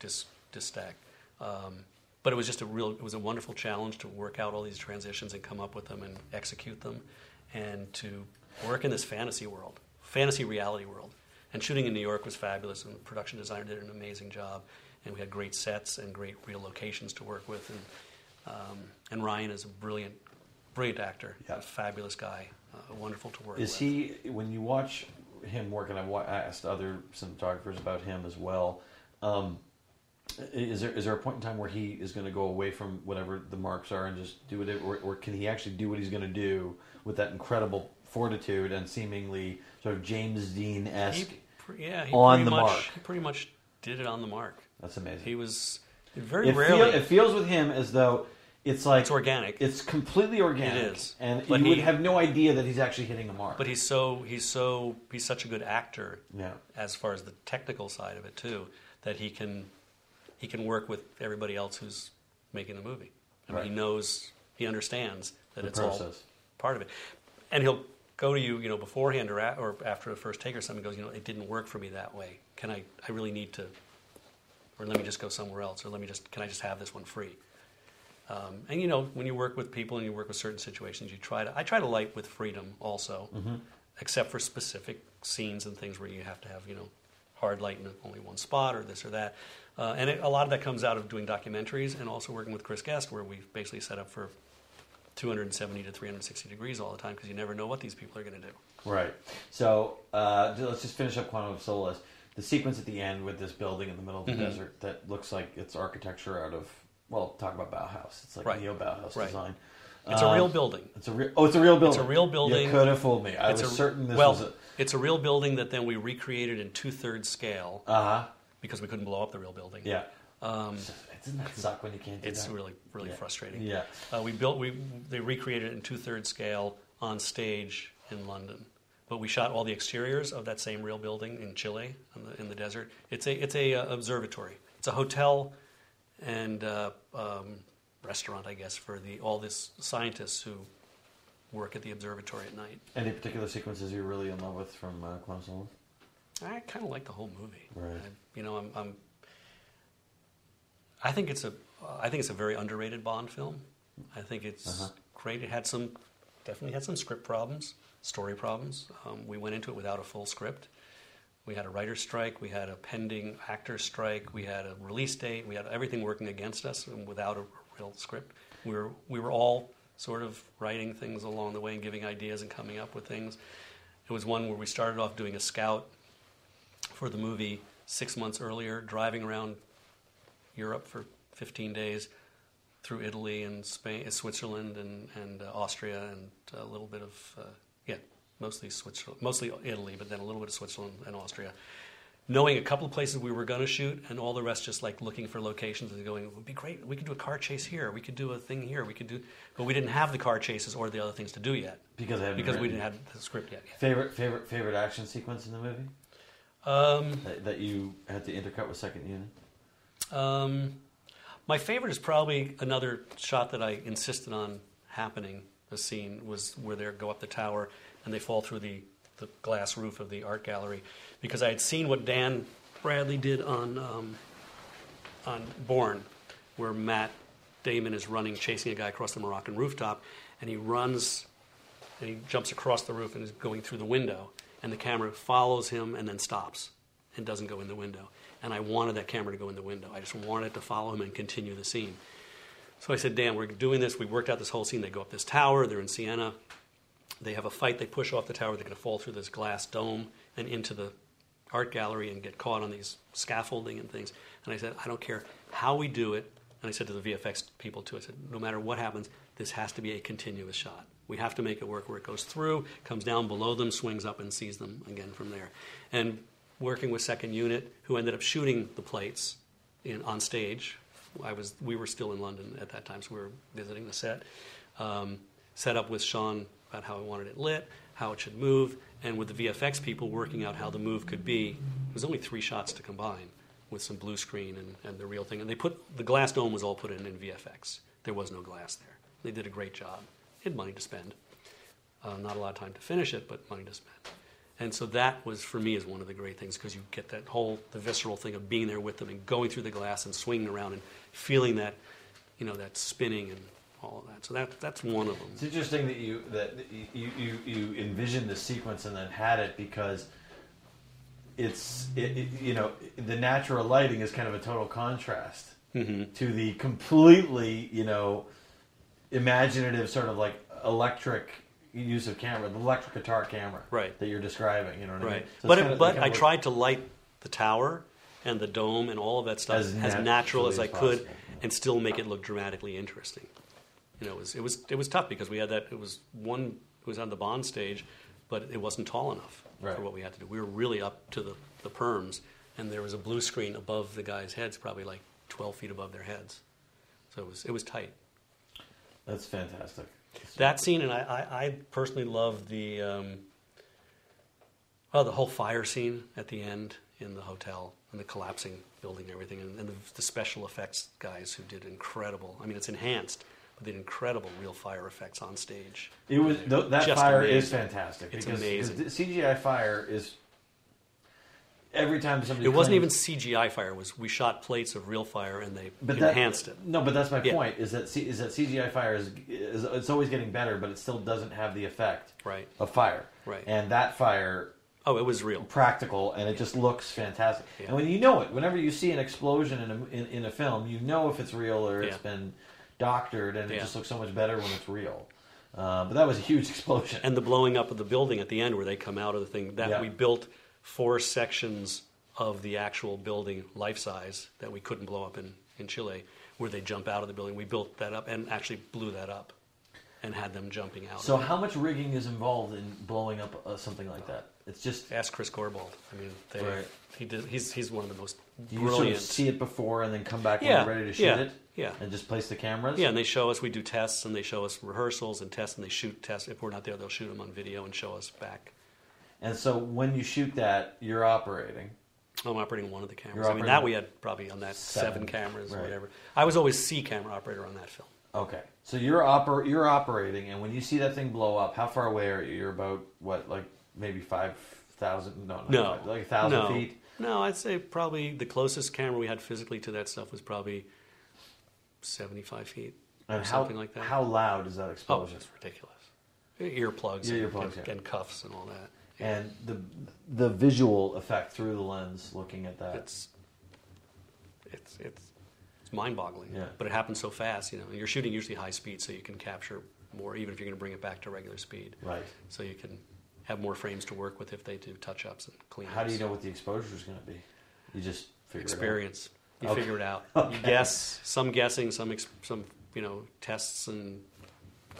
dis, disstack. Um, but it was just a real, it was a wonderful challenge to work out all these transitions and come up with them and execute them, and to work in this fantasy world, fantasy reality world. And shooting in New York was fabulous, and the production designer did an amazing job, and we had great sets and great real locations to work with, and um, and Ryan is a brilliant, brilliant actor, Yeah. a fabulous guy, uh, wonderful to work Is with. he when you watch him work, and I've asked other cinematographers about him as well. Um, is there is there a point in time where he is going to go away from whatever the marks are and just do it, or, or can he actually do what he's going to do with that incredible fortitude and seemingly sort of James Dean esque? yeah, he on pretty the much, mark. He pretty much did it on the mark. That's amazing. He was very it, rarely. feel, it feels with him as though it's like it's organic. It's completely organic. It is. and But you would he- have no idea that he's actually hitting a mark. But he's so he's so he's such a good actor yeah, as far as the technical side of it too that he can he can work with everybody else who's making the movie. I mean, Right. he knows he understands that the it's all part of it, and he'll go to you you know beforehand or a, or after the first take or something. Goes you know it didn't work for me that way. Can I I really need to, or let me just go somewhere else, or let me just can I just have this one free. Um, and you know, when you work with people and you work with certain situations, you try to. I try to light with freedom also, Mm-hmm. except for specific scenes and things where you have to have you know hard light in only one spot or this or that. Uh, and it, a lot of that comes out of doing documentaries and also working with Chris Guest, where we basically set up for 270 to 360 degrees all the time because you never know what these people are going to do. Right. So uh, let's just finish up Quantum of Solace. The sequence at the end with this building in the middle of the Mhm. desert that looks like it's architecture out of well, talk about Bauhaus. It's like Right. neo Bauhaus Right. design. It's Um, a real building. It's a real. Oh, it's a real building. It's a real building. You could have fooled me. I it's was a, certain this well, was a. it's a real building that then we recreated in two thirds scale Uh huh. because we couldn't blow up the real building. Yeah. Um, Doesn't that suck when you can't do it's that? really really Yeah. frustrating. Yeah. Uh, we built we they recreated it in two thirds scale on stage in London, but we shot all the exteriors of that same real building in Chile in the, in the desert. It's a it's a uh, observatory. It's a hotel and uh, um, restaurant, I guess, for the all this scientists who work at the observatory at night. Any particular sequences you're really in love with from uh, Quantum Solace? I kind of like the whole movie. Right. I, you know, I'm, I'm. I think it's a. I think it's a very underrated Bond film. I think it's Uh-huh. great. It had some, definitely had some script problems, story problems. Um, we went into it without a full script. We had a writer's strike. We had a pending actor strike. We had a release date. We had everything working against us and without a real script. We were we were all sort of writing things along the way and giving ideas and coming up with things. It was one where we started off doing a scout for the movie six months earlier, driving around Europe for 15 days through Italy and Spain, Switzerland and, and uh, Austria and a little bit of, uh, yeah, mostly Switzerland, mostly Italy, but then a little bit of Switzerland and Austria. Knowing a couple of places we were going to shoot, and all the rest just like looking for locations and going, it would be great. We could do a car chase here. We could do a thing here. We could do, but we didn't have the car chases or the other things to do yet Because I because we didn't have the script yet. favorite favorite favorite action sequence in the movie Um, that, that you had to intercut with second unit. Um, my favorite is probably another shot that I insisted on happening. The scene was where they go up the tower and they fall through the, the glass roof of the art gallery because I had seen what Dan Bradley did on um, on Bourne, where Matt Damon is running, chasing a guy across the Moroccan rooftop, and he runs and he jumps across the roof and is going through the window, and the camera follows him and then stops and doesn't go in the window. And I wanted that camera to go in the window. I just wanted to follow him and continue the scene. So I said, Dan, we're doing this. We worked out this whole scene. They go up this tower. They're in Siena. They have a fight. They push off the tower. They're going to fall through this glass dome and into the art gallery and get caught on these scaffolding and things. And I said, I don't care how we do it. And I said to the VFX people too, I said, no matter what happens, this has to be a continuous shot. We have to make it work where it goes through, comes down below them, swings up, and sees them again from there. And working with second unit, who ended up shooting the plates in, on stage. I was, we were still in London at that time, so we were visiting the set. Um, set up with Sean about how I wanted it lit, how it should move, and with the VFX people working out how the move could be. It was only three shots to combine with some blue screen and, and the real thing. And they put the glass dome was all put in in VFX. There was no glass there. They did a great job. They had money to spend. Uh, not a lot of time to finish it, but money to spend. And so that was for me is one of the great things because you get that whole the visceral thing of being there with them and going through the glass and swinging around and feeling that, you know, that spinning and all of that. So that that's one of them. It's interesting that you that you you, you envisioned the sequence and then had it because it's it, it, you know the natural lighting is kind of a total contrast Mm-hmm. to the completely you know imaginative sort of like electric use of camera, the electric guitar camera, Right. That you're describing, you know what I mean? Right. So but it, of- but I tried to light the tower and the dome and all of that stuff As as, natural as I could possible. and still make it look dramatically interesting. You know, it was it was it was tough because we had that it was one it was on the Bond stage, but it wasn't tall enough Right. for what we had to do. We were really up to the, the perms and there was a blue screen above the guys' heads, probably like twelve feet above their heads. So it was it was tight. That's fantastic. That scene, and I, I, I personally love the, um, oh, the whole fire scene at the end in the hotel and the collapsing building and everything, and, and the, the special effects guys who did incredible. I mean, it's enhanced, but they incredible real fire effects on stage. It was th- that Just fire is fantastic It's because, amazing. because the CGI fire is every time somebody It wasn't even CGI fire; it was we shot plates of real fire and they but that, enhanced it. No, but that's my Yeah. point. Is that C, is that CGI fire is, is it's always getting better, but it still doesn't have the effect Right. of fire. Right. And that fire Oh, it was real. practical and it just looks fantastic. Yeah. And when you know it, whenever you see an explosion in a, in, in a film, you know if it's real or it's been doctored, and it just looks so much better when it's real. Uh, but that was a huge [laughs] explosion. and the blowing up of the building at the end where they come out of the thing that Yeah. we built four sections of the actual building life size that we couldn't blow up in, in Chile where they jump out of the building we built that up and actually blew that up and had them jumping out so how much rigging is involved in blowing up uh, something like that? It's just ask Chris Corbould I mean they, Right. he did, he's, he's one of the most do you brilliant sort of see it before and then come back when Yeah, you're ready to shoot yeah, it? Yeah. And just place the cameras? yeah and they show us we do tests and they show us rehearsals and tests and they shoot tests if we're not there they'll shoot them on video and show us back And so when you shoot that, you're operating. I'm operating one of the cameras. I mean, that we had probably on that seven, Seven, cameras or whatever. I was always C camera operator on that film. Okay. So you're oper- you're operating, and when you see that thing blow up, how far away are you? You're about what, like maybe five thousand? No, No, five, like thousand no. feet. No, I'd say probably the closest camera we had physically to that stuff was probably 75 feet And or how something like that. how loud is that oh, explosion? it's ridiculous. Earplugs, Yeah, and, earplugs, and, yeah. and cuffs and all that. and the the visual effect through the lens, looking at that. It's it's it's it's mind-boggling. Yeah. But it happens so fast, you know. And you're shooting usually high speed, so you can capture more, even if you're going to bring it back to regular speed. right. So you can have more frames to work with if they do touch ups and clean. How do you know what the exposure is going to be? You just figure experience? You Okay. figure it out. Okay. You guess, some guessing, some ex- some you know tests and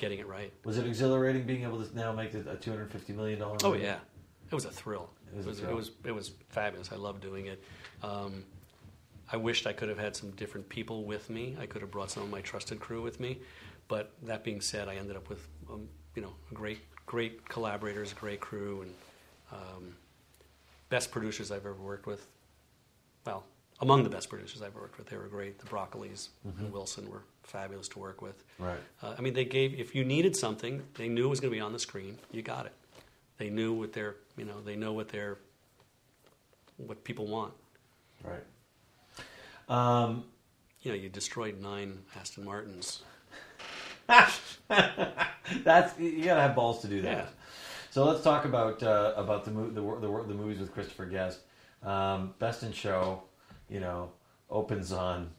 getting it right. Was it exhilarating being able to now make a two hundred fifty million dollar? Oh yeah, it was a thrill. It was it was, it was it was fabulous. I loved doing it. Um, I wished I could have had some different people with me. I could have brought some of my trusted crew with me. But that being said, I ended up with um, you know great great collaborators, great crew, and um, best producers I've ever worked with. Well, among the best producers I've worked with, they were great. The Broccolis and Wilson were fabulous to work with. Right. Uh, I mean, they gave if you needed something, they knew it was going to be on the screen. You got it. They knew what their you know they know what their what people want. Right. Um, You know, you destroyed nine Aston Martins. [laughs] that's you gotta have balls to do that. Yeah. So let's talk about uh, about the, mo- the the the movies with Christopher Guest. Um, Best in Show, you know, opens on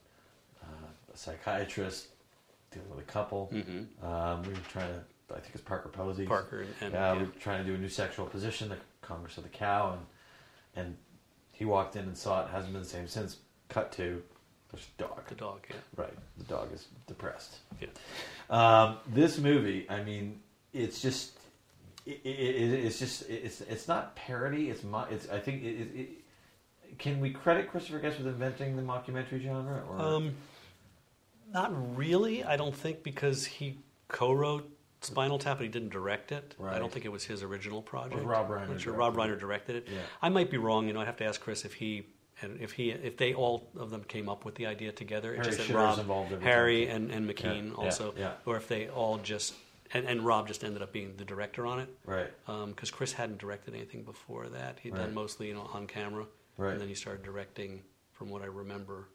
uh, a psychiatrist dealing with a couple. Mm-hmm. Um, we were trying to, I think it's Parker Posey. Parker and, and yeah, yeah. we were trying to do a new sexual position, the Congress of the Cow, and and he walked in and saw it. Hasn't been the same since. Cut to there's a dog. the dog. Yeah, Right, the dog is depressed. yeah. Um, this movie, I mean, it's just, it, it, it, it's just, it's it's not parody. It's mo- it's. I think it. Can we credit Christopher Guest with inventing the mockumentary genre? Or Um, not really. I don't think because he co-wrote Spinal Tap, but he didn't direct it. I don't think it was his original project. Rob Reiner I'm sure directed Rob it. Reiner directed it. Yeah. I might be wrong. You know, I'd have to ask Chris if he and if he if they all of them came up with the idea together. It's Harry just that Rob, involved Harry and, and McKean Yeah, also, yeah. or if they all just and, and Rob just ended up being the director on it right, because Chris hadn't directed anything before that. He'd Right. done mostly you know on camera, Right. and then he started directing. From what I remember,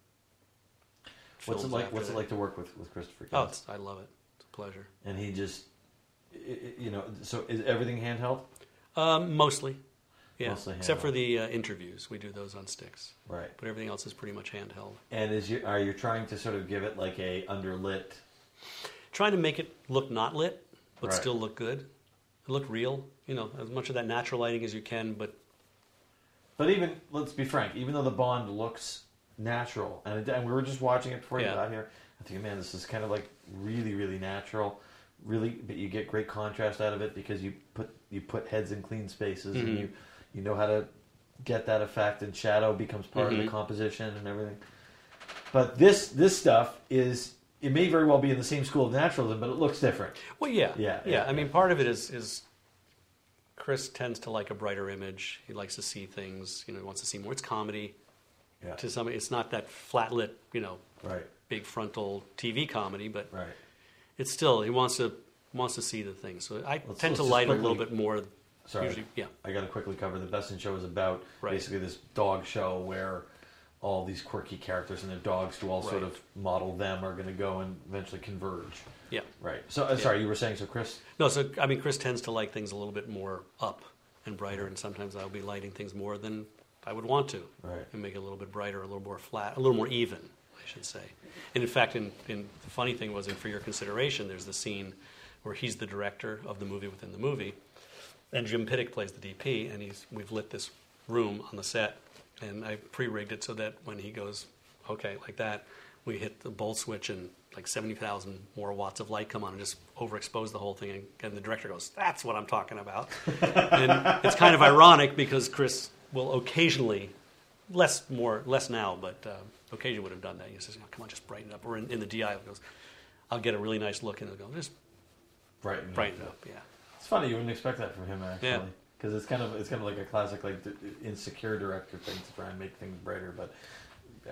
what's it like? What's it like to work with with Christopher Guest? Oh, it's, I love it. It's a pleasure. and he just, i i you know, so is everything handheld? Um, mostly, yeah. Mostly Except for the uh, interviews, we do those on sticks. Right. But everything else is pretty much handheld. And is you are you trying to sort of give it like a underlit? Trying to make it look not lit, but Right. still look good. Look real. You know, as much of that natural lighting as you can, but But even let's be frank, even though the Bond looks natural, and, it, and we were just watching it before you got here, I think, man, this is kind of like really, really natural. Really, but you get great contrast out of it because you put you put heads in clean spaces, and Mhm. you you know how to get that effect, and shadow becomes part of Mhm. the composition and everything. But this this stuff is it may very well be in the same school of naturalism, but it looks different. well, yeah, Yeah, yeah. yeah, I mean, part of it is is Chris tends to like a brighter image. He likes to see things. You know, he wants to see more. It's comedy. Yeah. To some, it's not that flat lit. You know, Right. big frontal TV comedy, but Right. it's still he wants to wants to see the things. So I Let's- tend let's to light a little bit more. Sorry. Usually, yeah. I got to quickly cover the Best in Show is about Right. basically this dog show where all these quirky characters and their dogs who all sort of model them are going to go and eventually converge. Yeah. Right. So, uh, sorry, you were saying so, Chris. No, so I mean, Chris tends to like things a little bit more up and brighter, and sometimes I'll be lighting things more than I would want to, Right. and make it a little bit brighter, a little more flat, a little more even, I should say. And in fact, in, in the funny thing was, in for your consideration, there's the scene where he's the director of the movie within the movie, and Jim Piddock plays the DP, and he's we've lit this room on the set, and I pre-rigged it so that when he goes, okay, like that, we hit the bolt switch and like 70,000 more watts of light come on and just overexpose the whole thing. And, and the director goes, that's what I'm talking about. [laughs] and it's kind of ironic because Chris will occasionally, less more less now, but uh, occasionally would have done that. He says, come on, just brighten it up. Or in, in the DI, he goes, I'll get a really nice look and he'll go, just Right. brighten it up. Yeah. It's funny you wouldn't expect that from him actually, Yeah. Because it's kind of it's kind of like a classic like insecure director thing to try and make things brighter, but.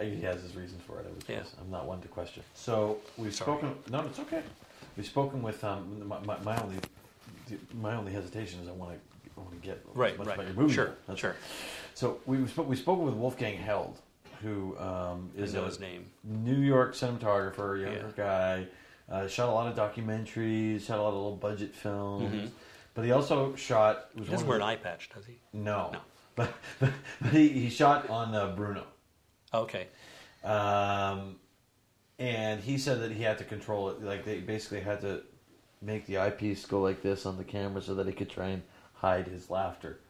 He has his reasons for it. I would Yeah. guess. I'm not one to question. So we've Sorry. spoken. No, it's okay. We've spoken with um, my, my, my only my only hesitation is I want to I want to get Right, as much right. about your movie. Sure, That's sure. So we spoke, we spoken with Wolfgang Held, who um, is a his name. New York cinematographer, younger Yeah. guy. Uh, shot a lot of documentaries, shot a lot of little budget films, Mhm. But he also shot. Was He doesn't wear an eye patch, does he? No, No. but, [laughs] but, but he, he shot on uh, Bruno. Okay. Um, and he said that he had to control it. Like they basically had to make the eyepiece go like this on the camera so that he could try and hide his laughter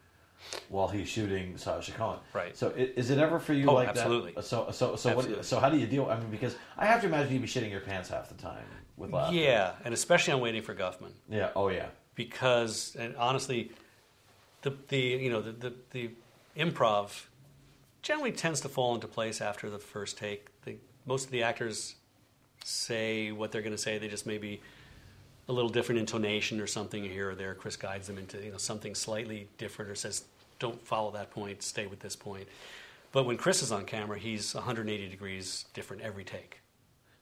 while he's shooting Sacha Cohen. Right. So is it ever for you Oh, like absolutely. that? So so so what? Absolutely. So how do you deal? I mean, because I have to imagine you'd be shitting your pants half the time with laughter. Yeah, and especially on Waiting for Guffman. Yeah. Oh yeah. Because and honestly the the you know the, the the improv generally tends to fall into place after the first take. The, most of the actors say what they're going to say. They just maybe a little different intonation or something here or there. Chris guides them into you know something slightly different or says don't follow that point. Stay with this point. But when chris is on camera he's 180 degrees different every take.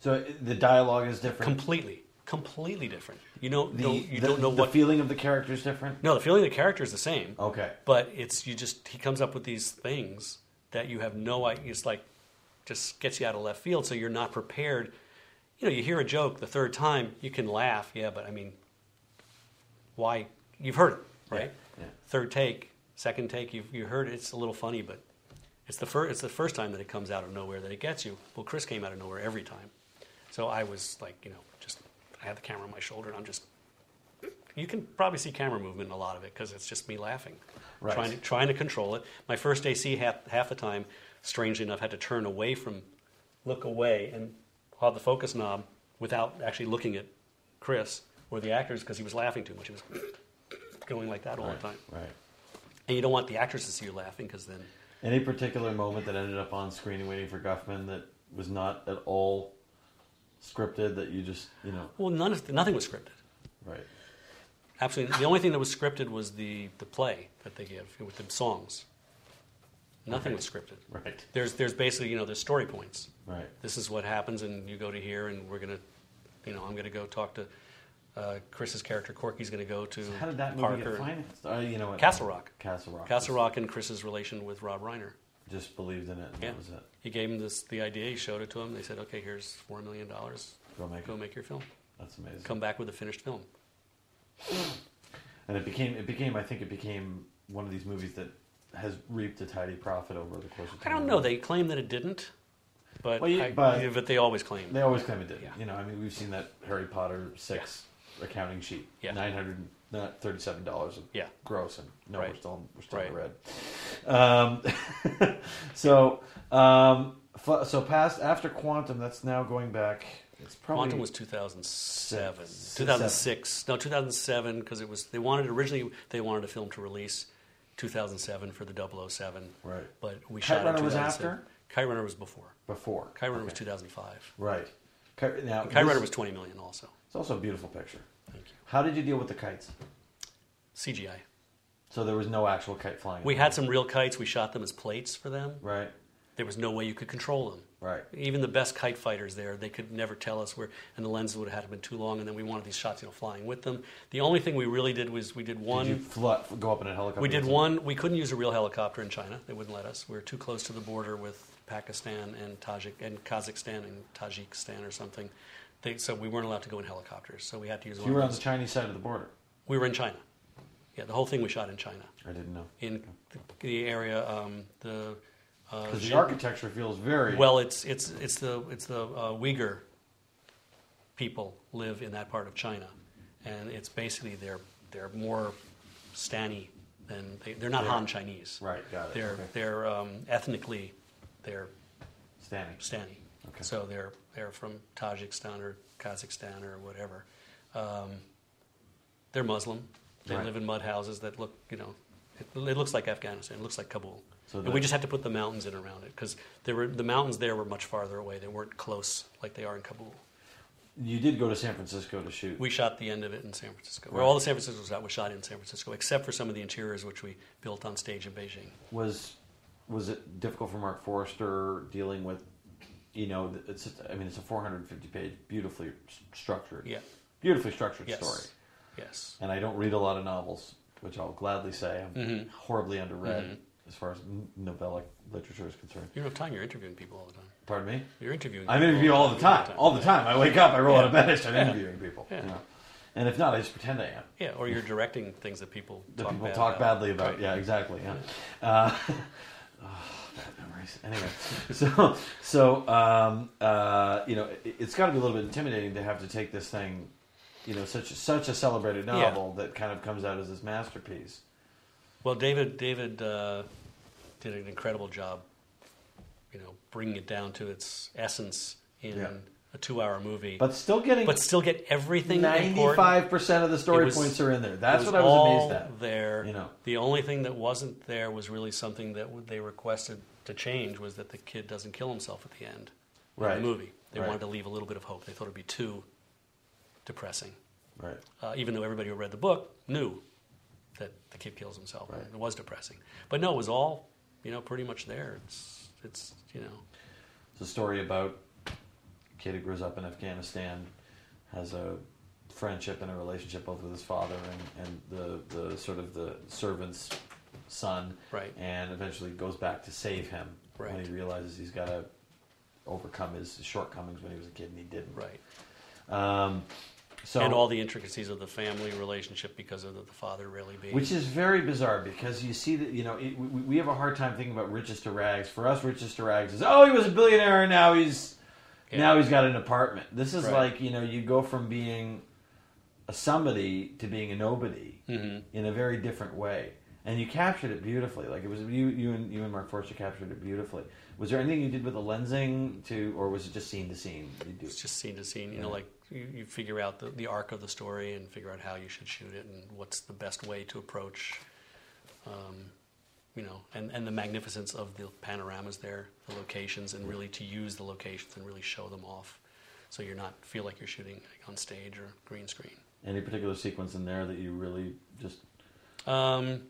So the dialogue is different. completely completely different you don't, the, don't you the- don't know the what feeling of the character is different. no, the feeling of the character is the same. Okay. But it's you just he comes up with these things that you have no idea. It's like just gets you out of left field, so you're not prepared. You know, you hear a joke the third time, you can laugh, yeah, but I mean, why? You've heard it, right? Yeah. Third take, second take, you've you heard it. It's a little funny, but it's the first. It's the first time that it comes out of nowhere that it gets you. Well, Chris came out of nowhere every time, so I was like, you know, I had the camera on my shoulder, and I'm just you can probably see camera movement in a lot of it because it's just me laughing, Right. trying to trying to control it. My first AC half half the time, strangely enough, had to turn away from, look away, and hold the focus knob without actually looking at Chris or the actors because he was laughing too much. He was going like that all Right. the time, Right. and you don't want the actors to see you laughing because then Any particular moment that ended up on screen and waiting for Guffman that was not at all scripted that you just you know well, none of, nothing was scripted. right Absolutely, the only thing that was scripted was the the play that they give with the songs. Nothing Okay. was scripted. right There's there's basically you know there's story points. right this is what happens, and you go to here, and we're gonna, you know, I'm gonna go talk to uh, Chris's character. Corky's gonna go to how did that movie Parker. get financed uh, you know what Castle Rock. Castle Rock Castle Rock and Chris's relation with Rob Reiner. Just believed in it and Yeah. that was it He gave him this the idea. He showed it to him. They said, "Okay, here's four million dollars. go make Go it make your film. that's amazing Come back with a finished film." and it became it became I think it became one of these movies that has reaped a tidy profit over the course of time. I don't know. They claim that it didn't, but Well, you- I- but- yeah, but they always claim. They always claim it did. Yeah. You know, I mean, we've seen that Harry Potter six accounting sheet. Yeah. Nine hundred not thirty-seven dollars. Yeah. Gross, and no, we're still we're still in the red. Um, [laughs] so, um, so past after Quantum, that's now going back. It's probably Quantum was 2007. Six. 2006. No, 2007 because it was they wanted originally they wanted a film to release 2007 for the 007. right But we Kite shot Runner it was 2007. after? Kite Runner was before. before. Kite Runner was 2005. right. Kite, now Kite Runner was 20 million also. It's also a beautiful picture. How did you deal with the kites? CGI. So there was no actual kite flying. We had some real kites. We shot them as plates for them. Right. There was no way you could control them. Right. Even the best kite fighters there, they could never tell us where, and the lenses would have had to been too long. And then we wanted these shots, you know, flying with them. The only thing we really did was we did one. Did you fly, go up in a helicopter? We did one. We couldn't use a real helicopter in China. They wouldn't let us. We were too close to the border with Pakistan and Tajik and Kazakhstan and Tajikistan or something. They, so we weren't allowed to go in helicopters. So we had to use So one. you were on the. Chinese side of the border. we were in China. Yeah, the whole thing we shot in China, I didn't know. in the, the area. Um, the uh, Because the architecture feels very well, it's it's it's the it's the uh, Uyghur people live in that part of China, and it's basically they're they're more Stani than they, they're not Yeah. Han Chinese. right. Got it. They're okay. they're um, ethnically they're Stani. Stani. Okay. So they're they're from Tajikistan or Kazakhstan or whatever. Um, they're Muslim. They Right. live in mud houses that look, you know, it, it looks like Afghanistan. It looks like Kabul. So and we just had to put the mountains in around it because there were the mountains there were much farther away. They weren't close like they are in Kabul. You did go to San Francisco to shoot. We shot the end of it in San Francisco. Where Right. all the San Francisco was shot was shot in San Francisco, except for some of the interiors which we built on stage in Beijing. was was it difficult for Marc Forster dealing with? You know, it's just, I mean, it's a 450 page, beautifully structured, Yeah. beautifully structured Yes. story. Yes. And I don't read a lot of novels, which I'll gladly say I'm Mhm. horribly underread Mhm. as far as novella literature is concerned. You don't have time. You're interviewing people all the time. Pardon me. You're interviewing. I'm interviewing all the time. All the time. I wake up, I roll out of bed, I start Yeah. interviewing people. Yeah. You know? And if not, I just pretend I am. Yeah, or you're directing things that people that talk people bad talk about. badly about. Right. Yeah, exactly. Yeah. Uh, [laughs] [sighs] memories. Anyway, [laughs] so so um, uh, you know, it, it's got to be a little bit intimidating to have to take this thing, you know, such such a celebrated Yeah. novel that kind of comes out as this masterpiece, Well, David David uh, did an incredible job, you know, bringing it down to its essence in Yeah. a two-hour movie, But still getting but still get everything ninety-five percent of the story was- points are in there. That's what I was amazed at. There, you know. the only thing that wasn't there was really something that they requested to change was that the kid doesn't kill himself at the end of Right. the movie. They Right. wanted to leave a little bit of hope. They thought it'd be too depressing, Right. uh, even though everybody who read the book knew that the kid kills himself. Right. It was depressing, but no, it was all you know pretty much there. It's it's you know It's a story about a kid who grows up in Afghanistan, has a friendship and a relationship both with his father and, and the, the sort of the servant's son, Right. and eventually goes back to save him when he realizes he's got to overcome his shortcomings when he was a kid and he didn't. right. Um, so and all the intricacies of the family relationship because of the, the father really being Which is very bizarre because you see that you know it, we, we have a hard time thinking about riches to rags. For us, riches to rags is oh he was a billionaire and now he's Yeah. now he's got an apartment. This is Right. like you know you go from being a somebody to being a nobody Mhm. in a very different way, and you captured it beautifully. Like it was you you and you and Marc Forster captured it beautifully. Was there anything you did with the lensing to, or was it just scene to scene? It's just scene to scene. You know, like you, you figure out the, the arc of the story and figure out how you should shoot it and what's the best way to approach, um, you know, and, and the magnificence of the panoramas there, the locations, and really to use the locations and really show them off, so you're not feel like you're shooting on stage or green screen. Any particular sequence in there that you really just Um,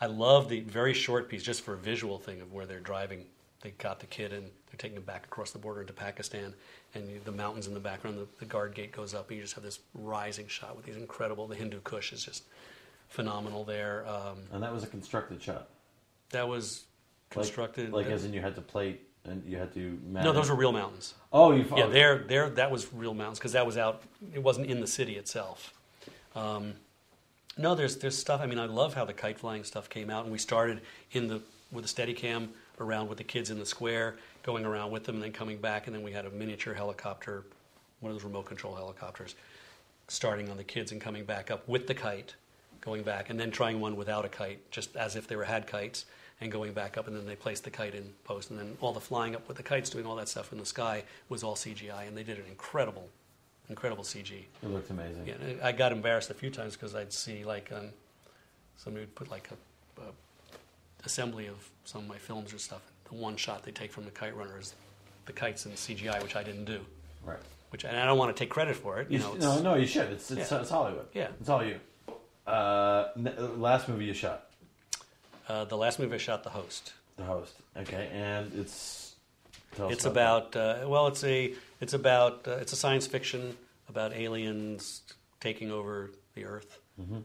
I love the very short piece, just for a visual thing of where they're driving. They got the kid and they're taking him back across the border into Pakistan, and you, the mountains in the background. The, the guard gate goes up, and you just have this rising shot with these incredible. The Hindu Kush is just phenomenal there. Um, and that was a constructed shot. that was Like- constructed. Like, as in you had to plate and you had to. no, those were real mountains. Oh, you. Yeah, there, there, that was real mountains because that was out. It wasn't in the city itself. Um, no, there's there's stuff. I mean, I love how the kite flying stuff came out, and we started in the with a Steadicam around with the kids in the square, going around with them, and then coming back, and then we had a miniature helicopter, one of those remote control helicopters, starting on the kids and coming back up with the kite, going back, and then trying one without a kite, just as if they were had kites, and going back up, and then they placed the kite in post, and then all the flying up with the kites, doing all that stuff in the sky was all CGI, and they did an incredible, incredible CG. It looked amazing. Yeah, I got embarrassed a few times because I'd see like um, somebody would put like a, a assembly of some of my films or stuff. The one shot they take from the kite runner is the kites in CGI, which I didn't do. Right. Which and I don't want to take credit for it. You You know, sh- no, no, you should. It's it's, Yeah. it's Hollywood. Yeah. It's all you. Uh, n- uh, last movie you shot, uh, the last movie I shot, The Host. The Host. Okay, and it's. Tell It's about. about uh, well, it's a it's about uh, it's a science fiction about aliens taking over the Earth,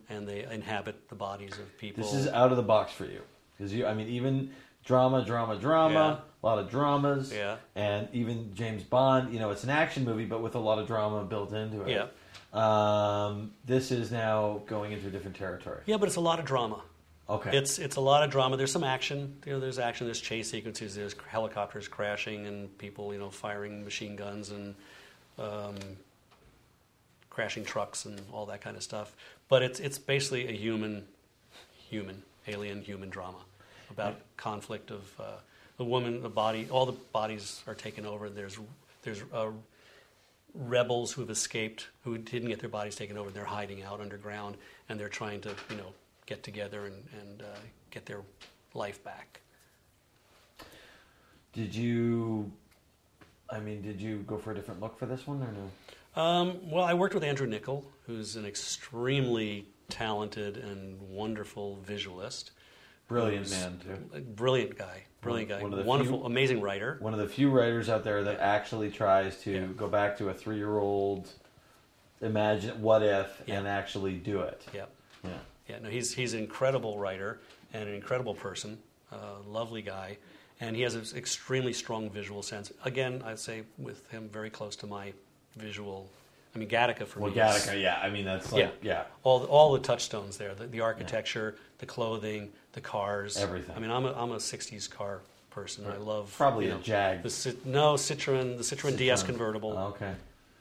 and they inhabit the bodies of people. Mm-hmm. This is out of the box for you because you. I mean, even drama, drama, drama. A lot of dramas. Yeah. And even James Bond. You know, it's an action movie, but with a lot of drama built into it. Yeah. Um, this is now going into a different territory. yeah, but it's a lot of drama. Okay. It's it's a lot of drama. There's some action. You know, there's action. There's chase sequences. There's helicopters crashing and people, you know, firing machine guns and um, crashing trucks and all that kind of stuff. But it's it's basically a human, human, alien, human drama about conflict of uh, the woman, the body. All the bodies are taken over. There's there's uh, rebels who have escaped who didn't get their bodies taken over. They're hiding out underground and they're trying to you know get together and, and uh, get their life back. Did you? I mean, did you go for a different look for this one or no? Um, well, I worked with Andrew Niccol, who's an extremely talented and wonderful visualist. Brilliant man too. Brilliant guy. Brilliant guy. One of the Wonderful, few- amazing writer. One of the few writers out there that actually tries to Yeah. go back to a three-year-old, imagine what if, Yeah. and actually do it. Yeah. Yeah. Yeah, no, he's he's an incredible writer and an incredible person, uh, lovely guy, and he has an extremely strong visual sense. Again, I'd say with him very close to my visual. I mean, Gattaca for Well, me. is- Gattaca, yeah. I mean, that's like, yeah. all the, all the touchstones there the, the architecture the clothing the cars Everything. i mean i'm a, I'm a 60s car person i love Probably you a Jag. the, no citroen the citroen ds convertible Oh, okay.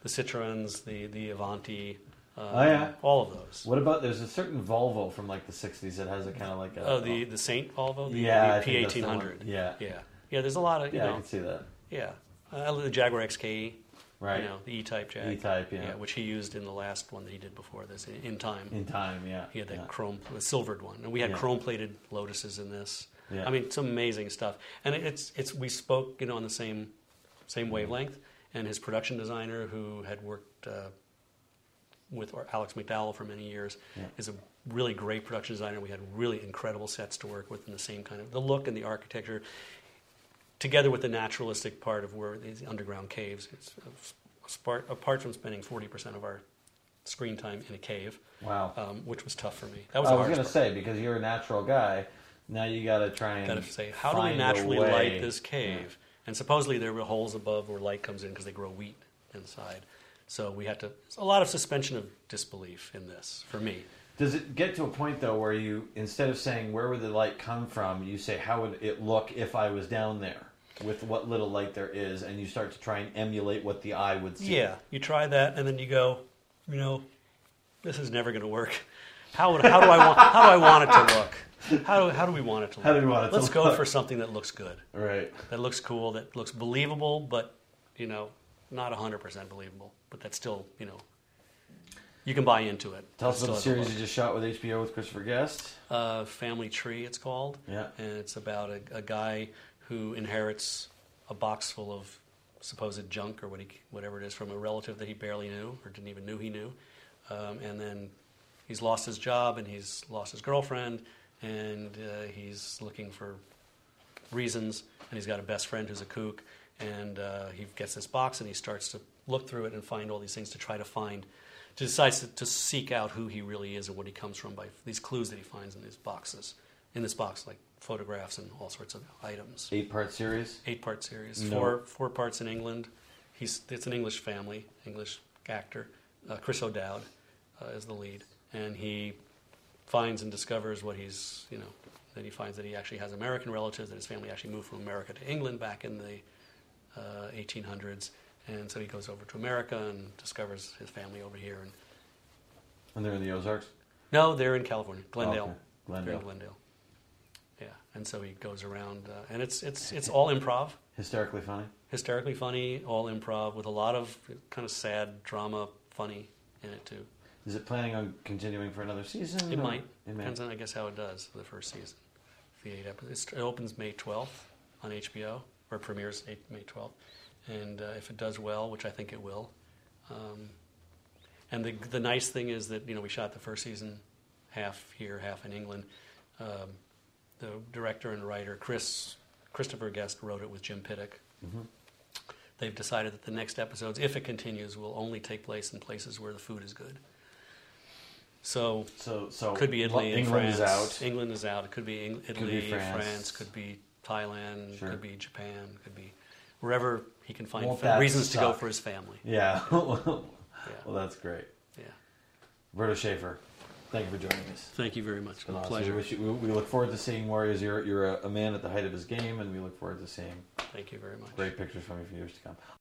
the citroens the, the avanti Uh, Oh, yeah? all of those. What about there's a certain Volvo from like the '60s that has a kind of like a Oh, the the Saint Volvo, the, yeah, the P think that's the eighteen hundred. Yeah, yeah, yeah. There's a lot of you yeah, I can see that. yeah. Uh, the Jaguar XK, Right, you know, the E-Type Jag, E-Type, yeah. which he used in the last one that he did before this, in, in time. in time, yeah. He had that yeah. chrome, the silvered one, and we had Yeah. chrome-plated Lotuses in this. Yeah. I mean, some amazing stuff. And it's it's we spoke, you know, on the same same wavelength. And his production designer, who had worked uh, with Alex McDowell for many years, Yeah. is a really great production designer. We had really incredible sets to work with in the same kind of the look and the architecture, together with the naturalistic part of where these underground caves. It's, apart, apart from spending forty percent of our screen time in a cave, Wow. um, which was tough for me. That was I was gonna say because you're a natural guy, now you got to try and Got to say, how do we naturally light this cave? And supposedly there were holes above where light comes in because they grow wheat inside. So we had to. A lot of suspension of disbelief in this for me. Does it get to a point though where you instead of saying where would the light come from, you say how would it look if I was down there with what little light there is, and you start to try and emulate what the eye would see. Yeah, you try that, and then you go, you know, this is never going to work. How, would, how do I want? How do I want it to look? How do, how do we want it to look? How do we want it Let's go look? for something that looks good, Right. that looks cool, that looks believable, but you know, not hundred percent believable, but that's still, you know, you can buy into it. Tell us about the series you just shot with HBO with Christopher Guest. uh, Family Tree, it's called. Yeah. And it's about a, a guy who inherits a box full of supposed junk or what he, whatever it is from a relative that he barely knew or didn't even knew he knew. Um, and then he's lost his job and he's lost his girlfriend and uh, he's looking for reasons. And he's got a best friend who's a kook. And uh, he gets this box and he starts to look through it and find all these things to try to find, to decides to, to seek out who he really is and what he comes from by these clues that he finds in these boxes. In this box, like photographs and all sorts of items. Eight part series. Eight part series, No. four four parts in England. He's it's an English family, English actor. Uh, Chris O'Dowd uh, is the lead, and he finds and discovers what he's you know that he finds that he actually has American relatives that his family actually moved from America to England back in the uh, 1800s, and so he goes over to America and discovers his family over here. And And they're in the Ozarks. no, they're in California, Glendale. Okay. Glendale. Glendale. Yeah, and so he goes around, uh, and it's it's it's all improv Hysterically funny. hysterically funny, all improv with a lot of kind of sad drama, funny in it too. Is it planning on continuing for another season? It might It may. depends on I guess how it does for the first season. The eight episodes. It opens May twelfth on HBO or premieres May twelfth, and uh, if it does well, which I think it will. Um, and the the nice thing is that you know we shot the first season half here, half in England. Um, the director and writer Chris Christopher Guest wrote it with Jim Piddock. Mhm. They've decided that the next episodes, if it continues, will only take place in places where the food is good. So So, so could be Italy, and England France. is out. England is out. It could be Eng- be Italy, France. France. Could be Thailand. Sure. Could be Japan. Could be wherever he can find Won't fa- that reasons to go for his family. [laughs] Yeah. well, that's great. yeah. Berto Schaefer, thank you for joining us. Thank you very much. It's been A awesome. pleasure. We, you, we, look forward to seeing Warriors. You're, you're a, a man at the height of his game, and we look forward to seeing Thank you very much. great pictures from you for years to come.